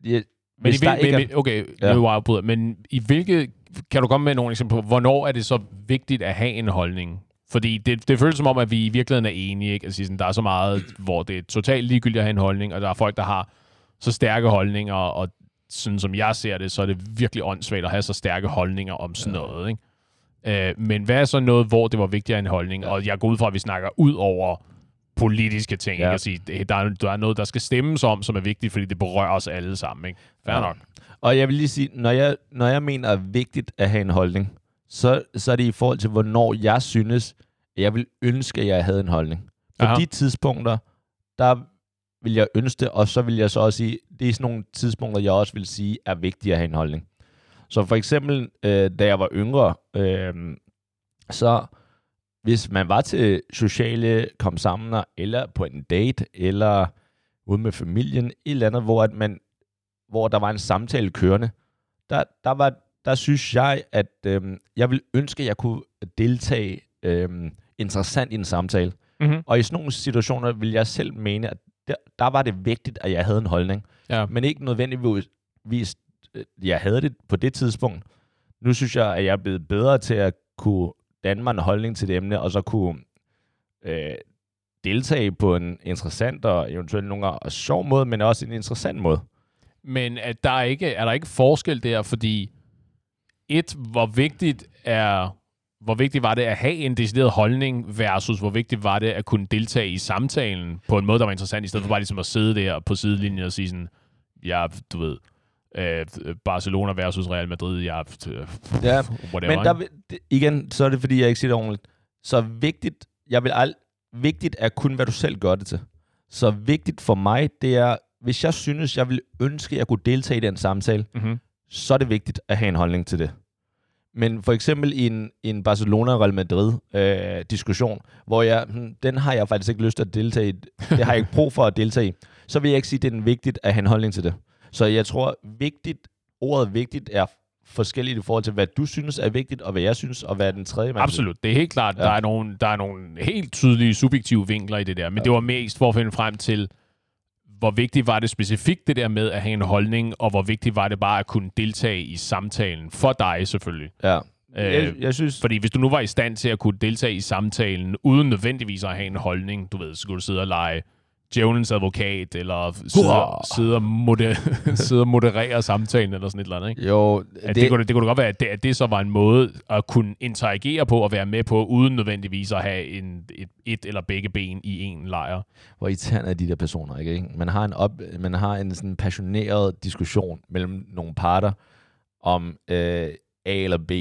Ja, Men, hvis i der hvil, ikke men, er, okay, Ja. nu er afbryder, men i hvilke, kan du komme med nogle eksempler på, hvornår er det så vigtigt at have en holdning? Fordi det, det føles som om, at vi i virkeligheden er enige, ikke? Altså, sådan, der er så meget, hvor det er totalt ligegyldigt at have en holdning, og der er folk, der har så stærke holdninger, og sådan som jeg ser det, så er det virkelig åndssvagt at have så stærke holdninger om sådan Ja. noget, ikke? Øh, men hvad er så noget, hvor det var vigtigt at have en holdning? Og jeg går ud fra, at vi snakker ud over politiske ting. Ja. Ikke? At sige, det- der, er, der er noget, der skal stemmes om, som er vigtigt, fordi det berører os alle sammen. Ikke? Fair Ja. nok. og jeg vil lige sige, når jeg, når jeg mener er vigtigt at have en holdning, så, så er det i forhold til, hvornår jeg synes, jeg vil ønske, at jeg havde en holdning. På Aha. de tidspunkter, der vil jeg ønske det, og så vil jeg så også sige, det er sådan nogle tidspunkter, jeg også vil sige, er vigtige at have en holdning. Så for eksempel, øh, da jeg var yngre, øh, så hvis man var til sociale kom sammen, eller på en date, eller ude med familien, et eller andet, hvor, at man, hvor der var en samtale kørende, der, der, var, der synes jeg, at øh, jeg vil ønske, at jeg kunne deltage øh, interessant i en samtale. Mm-hmm. Og i sådan nogle situationer vil jeg selv mene, at der, der var det vigtigt, at jeg havde en holdning. Ja. Men ikke nødvendigvis, Øh, jeg havde det på det tidspunkt. Nu synes jeg, at jeg er blevet bedre til at kunne danne mig en holdning til det emne, og så kunne øh, deltage på en interessant og eventuelt nogle gange sjov måde, men også en interessant måde. Men at der er, ikke, er der ikke forskel der, fordi et, hvor vigtigt er hvor vigtigt var det at have en decideret holdning, versus hvor vigtigt var det at kunne deltage i samtalen på en måde, der var interessant, i stedet for bare ligesom at sidde der på sidelinjen og sige sådan, ja, du ved, øh, Barcelona versus Real Madrid, ja, øh, Ja, whatever. Men der, vil- igen, så er det, fordi jeg ikke siger det ordentligt. Så vigtigt, jeg vil ald- vigtigt er kun, hvad du selv gør det til. Så vigtigt for mig, det er, hvis jeg synes, jeg vil ønske, at jeg kunne deltage i den samtale, mm-hmm. så er det vigtigt at have en holdning til det. Men for eksempel i en, i en Barcelona-Real Madrid-diskussion, hvor jeg, hmm, den har jeg faktisk ikke lyst til at deltage i, det har jeg ikke brug for at deltage i, så vil jeg ikke sige, at det er vigtigt at have en holdning til det. Så jeg tror, vigtigt, ordet vigtigt er forskelligt i forhold til, hvad du synes er vigtigt, og hvad jeg synes, og hvad den tredje mand Absolut. Det er helt klart, ja. Der, er nogle, der er nogle helt tydelige subjektive vinkler i det der. Men ja. det var mest for at finde frem til, hvor vigtigt var det specifikt det der med at have en holdning, og hvor vigtigt var det bare at kunne deltage i samtalen. For dig selvfølgelig. Ja. Øh, Jeg, jeg synes, Fordi hvis du nu var i stand til at kunne deltage i samtalen, uden nødvendigvis at have en holdning, du ved, så skulle du sidde og lege djævelens advokat, eller sidde, Hurra! sidde, og moder- sidde og moderere samtalen, eller sådan et eller andet, ikke? jo, At det, det, kunne, det kunne godt være, at det, at det så var en måde at kunne interagere på og være med på, uden nødvendigvis at have en, et, et eller begge ben i en lejr. hvor irriterende er de der personer, ikke? ikke? Man har en, op, man har en sådan passioneret diskussion mellem nogle parter om øh, A eller B,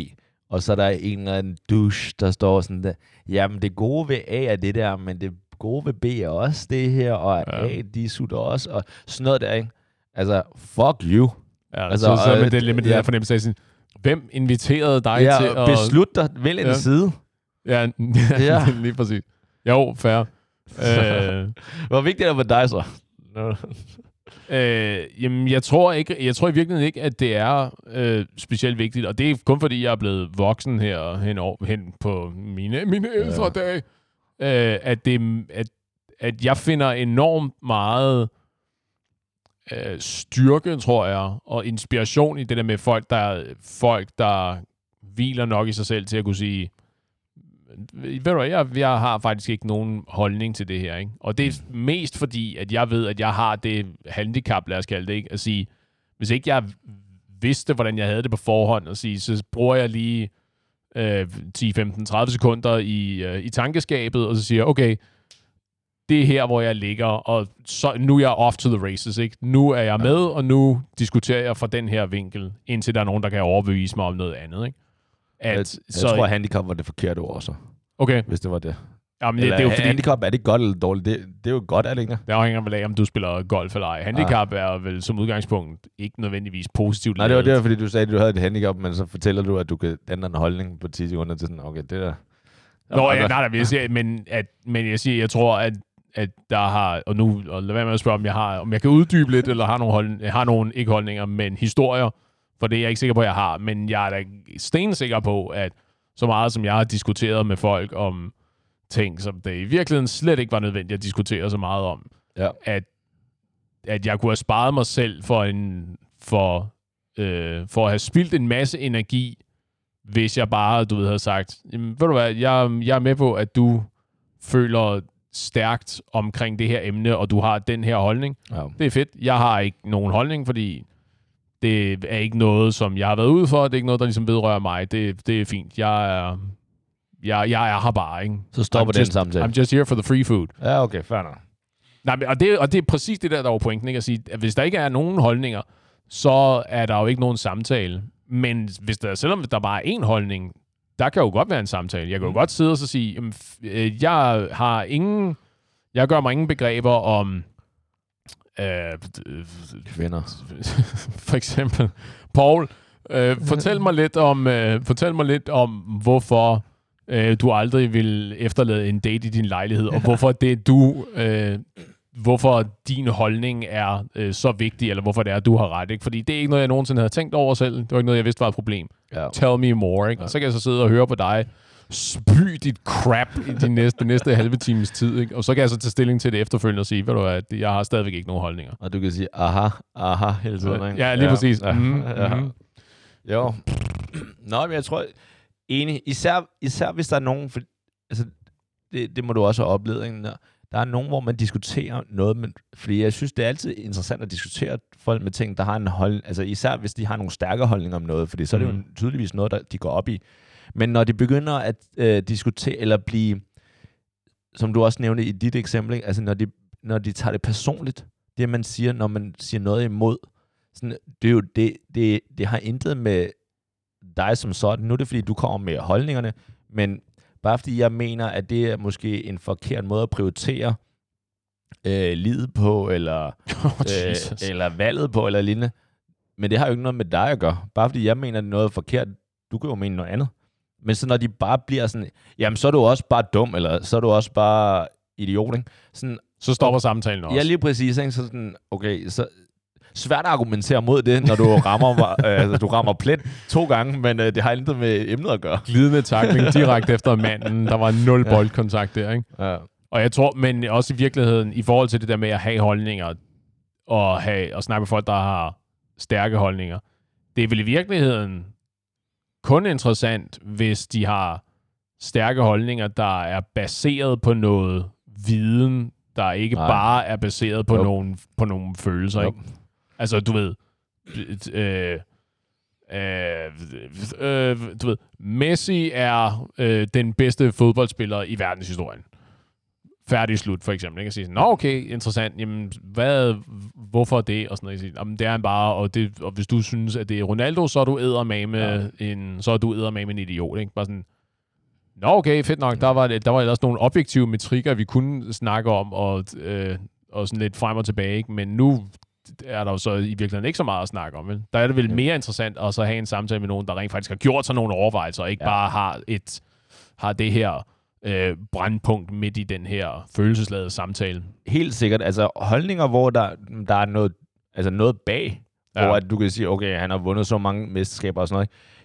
og så er der en eller anden douche, der står sådan der, jamen det gode ved A er det der, men det gode ved B er også det her, og Ja. ja. A, de sutter også, og sådan noget der, ikke? Altså, fuck you. Ja, Altså, så, så med det, med det ja. der fornemmelse af hvem inviterede dig Ja, til at... beslut dig, vælg en Ja. side. Ja, ja, Ja. lige præcis. Jo, fair. øh, Hvor vigtigt er det for dig så? Nå. Øh, jamen, jeg tror, ikke, jeg tror i virkeligheden ikke, at det er øh, specielt vigtigt, og det er kun fordi, jeg er blevet voksen her hen, over, hen på mine, mine ældre Ja. dage, øh, at, det, at, at jeg finder enormt meget øh, styrke, tror jeg, og inspiration i det der med folk, der, folk, der hviler nok i sig selv til at kunne sige, ved du jeg, jeg har faktisk ikke nogen holdning til det her, ikke? Og det er mest fordi, at jeg ved, at jeg har det handicap, lad os kalde det, ikke? At sige, hvis ikke jeg vidste, hvordan jeg havde det på forhånd, at sige, så bruger jeg lige øh, 10, 15, 30 sekunder i, øh, i tankeskabet, og så siger okay, det er her, hvor jeg ligger, og så, nu er jeg off to the races, ikke? Nu er jeg med, og nu diskuterer jeg fra den her vinkel, indtil der er nogen, der kan overbevise mig om noget andet, ikke? At, Jeg, jeg så, tror, at handicap var det forkerte ord også, okay, hvis det var det. Jamen, det, Eller, det er jo fordi, handicap, er det godt eller dårligt? Det, det er jo godt, er det ikke? det afhænger vel af, om du spiller golf eller ej. Handicap er vel som udgangspunkt ikke nødvendigvis positivt Nej, det var det, fordi du sagde, at du havde et handicap, men så fortæller du, at du kan ændre en holdning på 10 sekunder til sådan, okay, det der... Nå, ja, nej, nej, men jeg siger, men, at, men jeg siger, jeg tror, at, at der har, og nu, og lad være med at spørge, om jeg, har, om jeg kan uddybe lidt, eller har nogle, hold, har nogle ikke holdninger, men historier, for det er jeg ikke sikker på, at jeg har, men jeg er da stensikker på, at så meget som jeg har diskuteret med folk om ting, som det i virkeligheden slet ikke var nødvendigt at diskutere så meget om, Ja. at, at jeg kunne have sparet mig selv for, en, for, øh, for at have spildt en masse energi, hvis jeg bare, du ved, havde sagt, ved du hvad, jeg, jeg er med på, at du føler stærkt omkring det her emne, og du har den her holdning. Ja. Det er fedt. Jeg har ikke nogen holdning, fordi det er ikke noget, som jeg har været ude for. Det er ikke noget, der ligesom vedrører mig. Det, det er fint. Jeg er, jeg, jeg er her bare, ikke? Så stopper I'm den just- samtale. I'm just here for the free food. Ja, okay, fair nok. Nej, men- og det, og det er præcis det der, der var pointen, ikke? At sige, at hvis der ikke er nogen holdninger, så er der jo ikke nogen samtale. Men hvis der, selvom der bare er én holdning, der kan jo godt være en samtale. Jeg kan jo godt sidde og så sige, jamen, øh, jeg har ingen, jeg gør mig ingen begreber om, øh, Kvinder. for eksempel, Paul, øh, fortæl mig lidt om, øh, fortæl mig lidt om, hvorfor øh, du aldrig vil efterlade en date i din lejlighed, og hvorfor det du, øh, hvorfor din holdning er øh, så vigtig, eller hvorfor det er, du har ret. Ikke? Fordi det er ikke noget, jeg nogensinde havde tænkt over selv. Det var ikke noget, jeg vidste var et problem. Ja. Tell me more. Ikke? Og så kan jeg så sidde og høre på dig spy dit crap i de næste, næste halve times tid. Ikke? Og så kan jeg så tage stilling til det efterfølgende og sige, ved du hvad, jeg har stadigvæk ikke nogen holdninger. Og du kan sige, aha, aha, hele tiden. Ikke? Ja, lige præcis. Ja. Mhm, ja. mhm. Jo. Nå, men jeg tror, enig. Især, især hvis der er nogen, for, altså, det, det må du også have oplevet, ikke? Der, der er nogen, hvor man diskuterer noget, men, fordi jeg synes, det er altid interessant at diskutere folk med ting, der har en holdning, altså især hvis de har nogle stærke holdninger om noget, fordi så er det jo Mhm. tydeligvis noget, der de går op i. Men når de begynder at øh, diskutere, eller blive, som du også nævnte i dit eksempel, ikke? altså når de, når de tager det personligt, det man siger, når man siger noget imod, sådan, det, er jo, det, det, det har intet med dig som sådan. Nu er det, fordi du kommer med holdningerne, men bare fordi jeg mener, at det er måske en forkert måde at prioritere øh, livet på, eller, Oh, Jesus. øh, eller valget på, eller lignende. Men det har jo ikke noget med dig at gøre. Bare fordi jeg mener, at noget er forkert, du kan jo mene noget andet. Men så når de bare bliver sådan, jamen så er du også bare dum, eller så er du også bare idiot, ikke? Sådan, Så stopper samtalen også. Ja, lige præcis. Ikke? Så sådan, okay, så svært at argumentere mod det, når du rammer, øh, altså, du rammer plet to gange, men øh, det har intet med emnet at gøre. Glidende takling direkte efter manden. Der var nul Ja. boldkontakt der, ikke? Ja. Og jeg tror, men også i virkeligheden, i forhold til det der med at have holdninger, og, have, og snakke med folk, der har stærke holdninger, det er vel i virkeligheden kun interessant, hvis de har stærke holdninger, der er baseret på noget viden, der ikke Nej. Nej. bare er baseret på, Jo. nogle, på nogle følelser. Jo. Ikke? Altså, du ved, øh, øh, øh, du ved, Messi er øh, den bedste fodboldspiller i verdenshistorien. Færdig slut, for eksempel. Ikke? At sige, sådan, Nå, okay, interessant. Jamen, hvad, hvorfor det? Og sådan noget. Jeg siger, Jamen, det er han bare, og, det, og hvis du synes, at det er Ronaldo, så er du eddermame ja. en, så er du eddermame en idiot. Ikke? Bare sådan, Nå, okay, fedt nok. Der var, der var ellers nogle objektive metrikker, vi kunne snakke om, og, øh, og sådan lidt frem og tilbage. Ikke? Men nu er der jo så i virkeligheden ikke så meget at snakke om. Vel? Der er det vel Ja. mere interessant at så have en samtale med nogen, der rent faktisk har gjort sig nogle overvejelser, og ikke Ja. bare har, et, har det her øh, brandpunkt midt i den her følelsesladede samtale. Helt sikkert. Altså holdninger, hvor der, der er noget, altså noget bag. Ja. hvor at du kan sige, okay, han har vundet så mange mesterskaber og sådan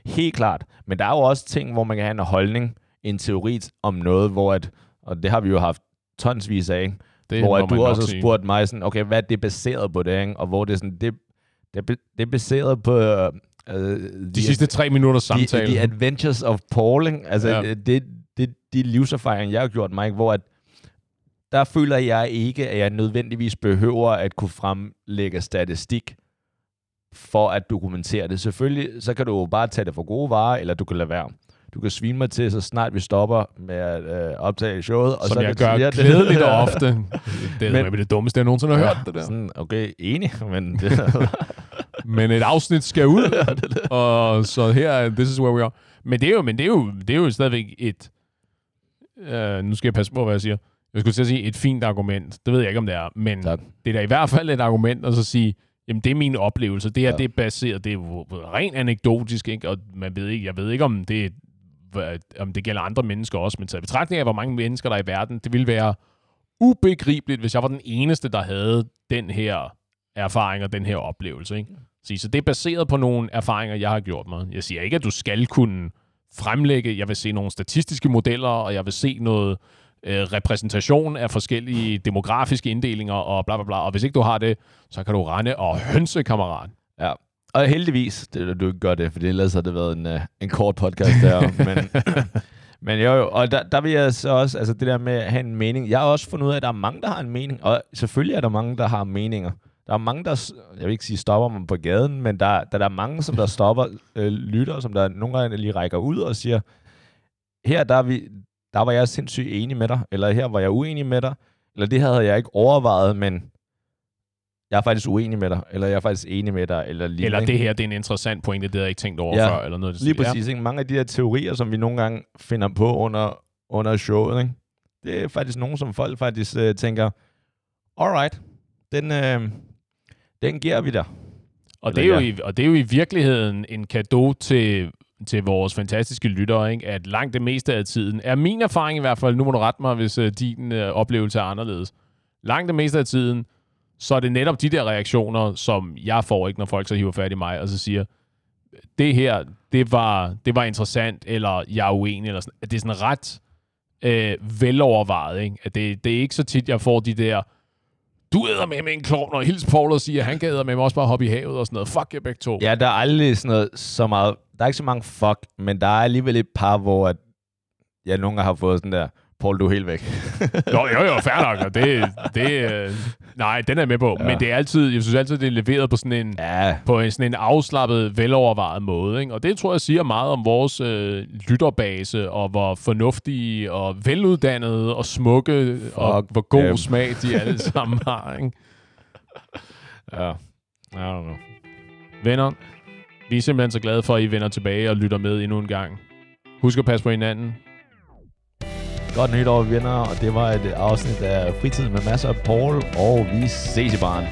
noget. Helt klart. Men der er jo også ting, hvor man kan have en holdning, en teori om noget, hvor at, og det har vi jo haft tonsvis af, ikke? Det hvor at du også har spurgt mig sådan, okay, hvad er det baseret på det, ikke? Og hvor det er sådan, det, det, det er baseret på øh, øh, De sidste tre minutter the, samtale. the Adventures of Paul, ikke? Altså, ja. Det, det, de livserfaringer, jeg har gjort mig, hvor at, der føler jeg ikke, at jeg nødvendigvis behøver at kunne fremlægge statistik for at dokumentere det. Selvfølgelig, så kan du jo bare tage det for gode varer, eller du kan lade være. Du kan svine mig til, så snart vi stopper med at øh, optage showet. Og som så jeg er det gør glædeligt og ofte. Det er Men- det dummeste, jeg nogensinde har hørt, det der. Sådan, okay, enig, men det, Men et afsnit skal ud, og så her, er this is where we are. Men det er jo, men det er jo, det er jo stadigvæk et, øh, nu skal jeg passe på, hvad jeg siger. Jeg skulle til at sige et fint argument. Det ved jeg ikke, om det er. Men Tak. det er da i hvert fald et argument at så sige, jamen det er min oplevelse. Det her, Ja. ja. det er baseret, det er rent anekdotisk, ikke? og man ved ikke, jeg ved ikke, om det, hvad- om det gælder andre mennesker også, men taget betragtning af, hvor mange mennesker der er i verden, det ville være ubegribeligt, hvis jeg var den eneste, der havde den her erfaring og den her oplevelse. Ikke? Så det er baseret på nogle erfaringer, jeg har gjort mig. Jeg siger ikke, at du skal kunne fremlægge, jeg vil se nogle statistiske modeller, og jeg vil se noget øh, repræsentation af forskellige demografiske inddelinger og bla bla bla. Og hvis ikke du har det, så kan du rende og hønse, kammerat. Og heldigvis, det, du ikke gør det, for ellers har det været en, uh, en kort podcast der. men, men jo, jo, og der, der vil jeg så også, altså det der med at have en mening, jeg har også fundet ud af, at der er mange, der har en mening, og selvfølgelig er der mange, der har meninger. Der er mange, der, jeg vil ikke sige stopper mig på gaden, men der, der, der er mange, som der stopper, øh, lytter, som der nogle gange lige rækker ud og siger, her der, er vi, der var jeg sindssygt enig med dig, eller her var jeg uenig med dig, eller det havde jeg ikke overvejet, men jeg er faktisk uenig med dig, eller jeg er faktisk enig med dig, eller lige. Eller det her, det er en interessant pointe, det har jeg ikke tænkt over Ja, før, eller noget. den Lige stil. præcis. Ikke? Mange af de her teorier, som vi nogle gange finder på under, under showet, ikke? det er faktisk nogen, som folk faktisk øh, tænker, alright, den, øh, den giver vi dig. Og det, er jo i, og det er jo i virkeligheden en gave til, til vores fantastiske lyttere, ikke? at langt det meste af tiden, er min erfaring i hvert fald, nu må du rette mig, hvis uh, din uh, oplevelse er anderledes, langt det meste af tiden, så er det netop de der reaktioner, som jeg får, ikke når folk så hiver fat i mig, og så siger, det her, det var, det var interessant, eller jeg er uenig, eller sådan. Det er sådan ret øh, velovervejet, ikke? At det, det er ikke så tit, jeg får de der, du æder med med en klovn, og hils Paul og siger, at han kan æder med mig også bare hoppe i havet og sådan noget. Fuck jer begge to. Ja, der er aldrig sådan noget så meget, der er ikke så mange fuck, men der er alligevel et par, hvor at, jeg nogle gange har fået sådan der, Paul, du er helt væk. Jo, jo, jo, fair nok. Det, det, øh, nej, den er med på. Ja. Men det er altid, jeg synes altid, det er leveret på sådan en, ja, på en, sådan en afslappet, velovervejet måde. Ikke? Og det tror jeg siger meget om vores øh, lytterbase, og hvor fornuftige og veluddannede og smukke, Fuck og hvor god dem. smag de alle sammen har. Ikke? ja. I don't know. Venner, vi er simpelthen så glade for, at I vender tilbage og lytter med endnu en gang. Husk at passe på hinanden. Godt nytår, venner, og det var et afsnit af Fritid med masser af Paul, og vi ses i baren.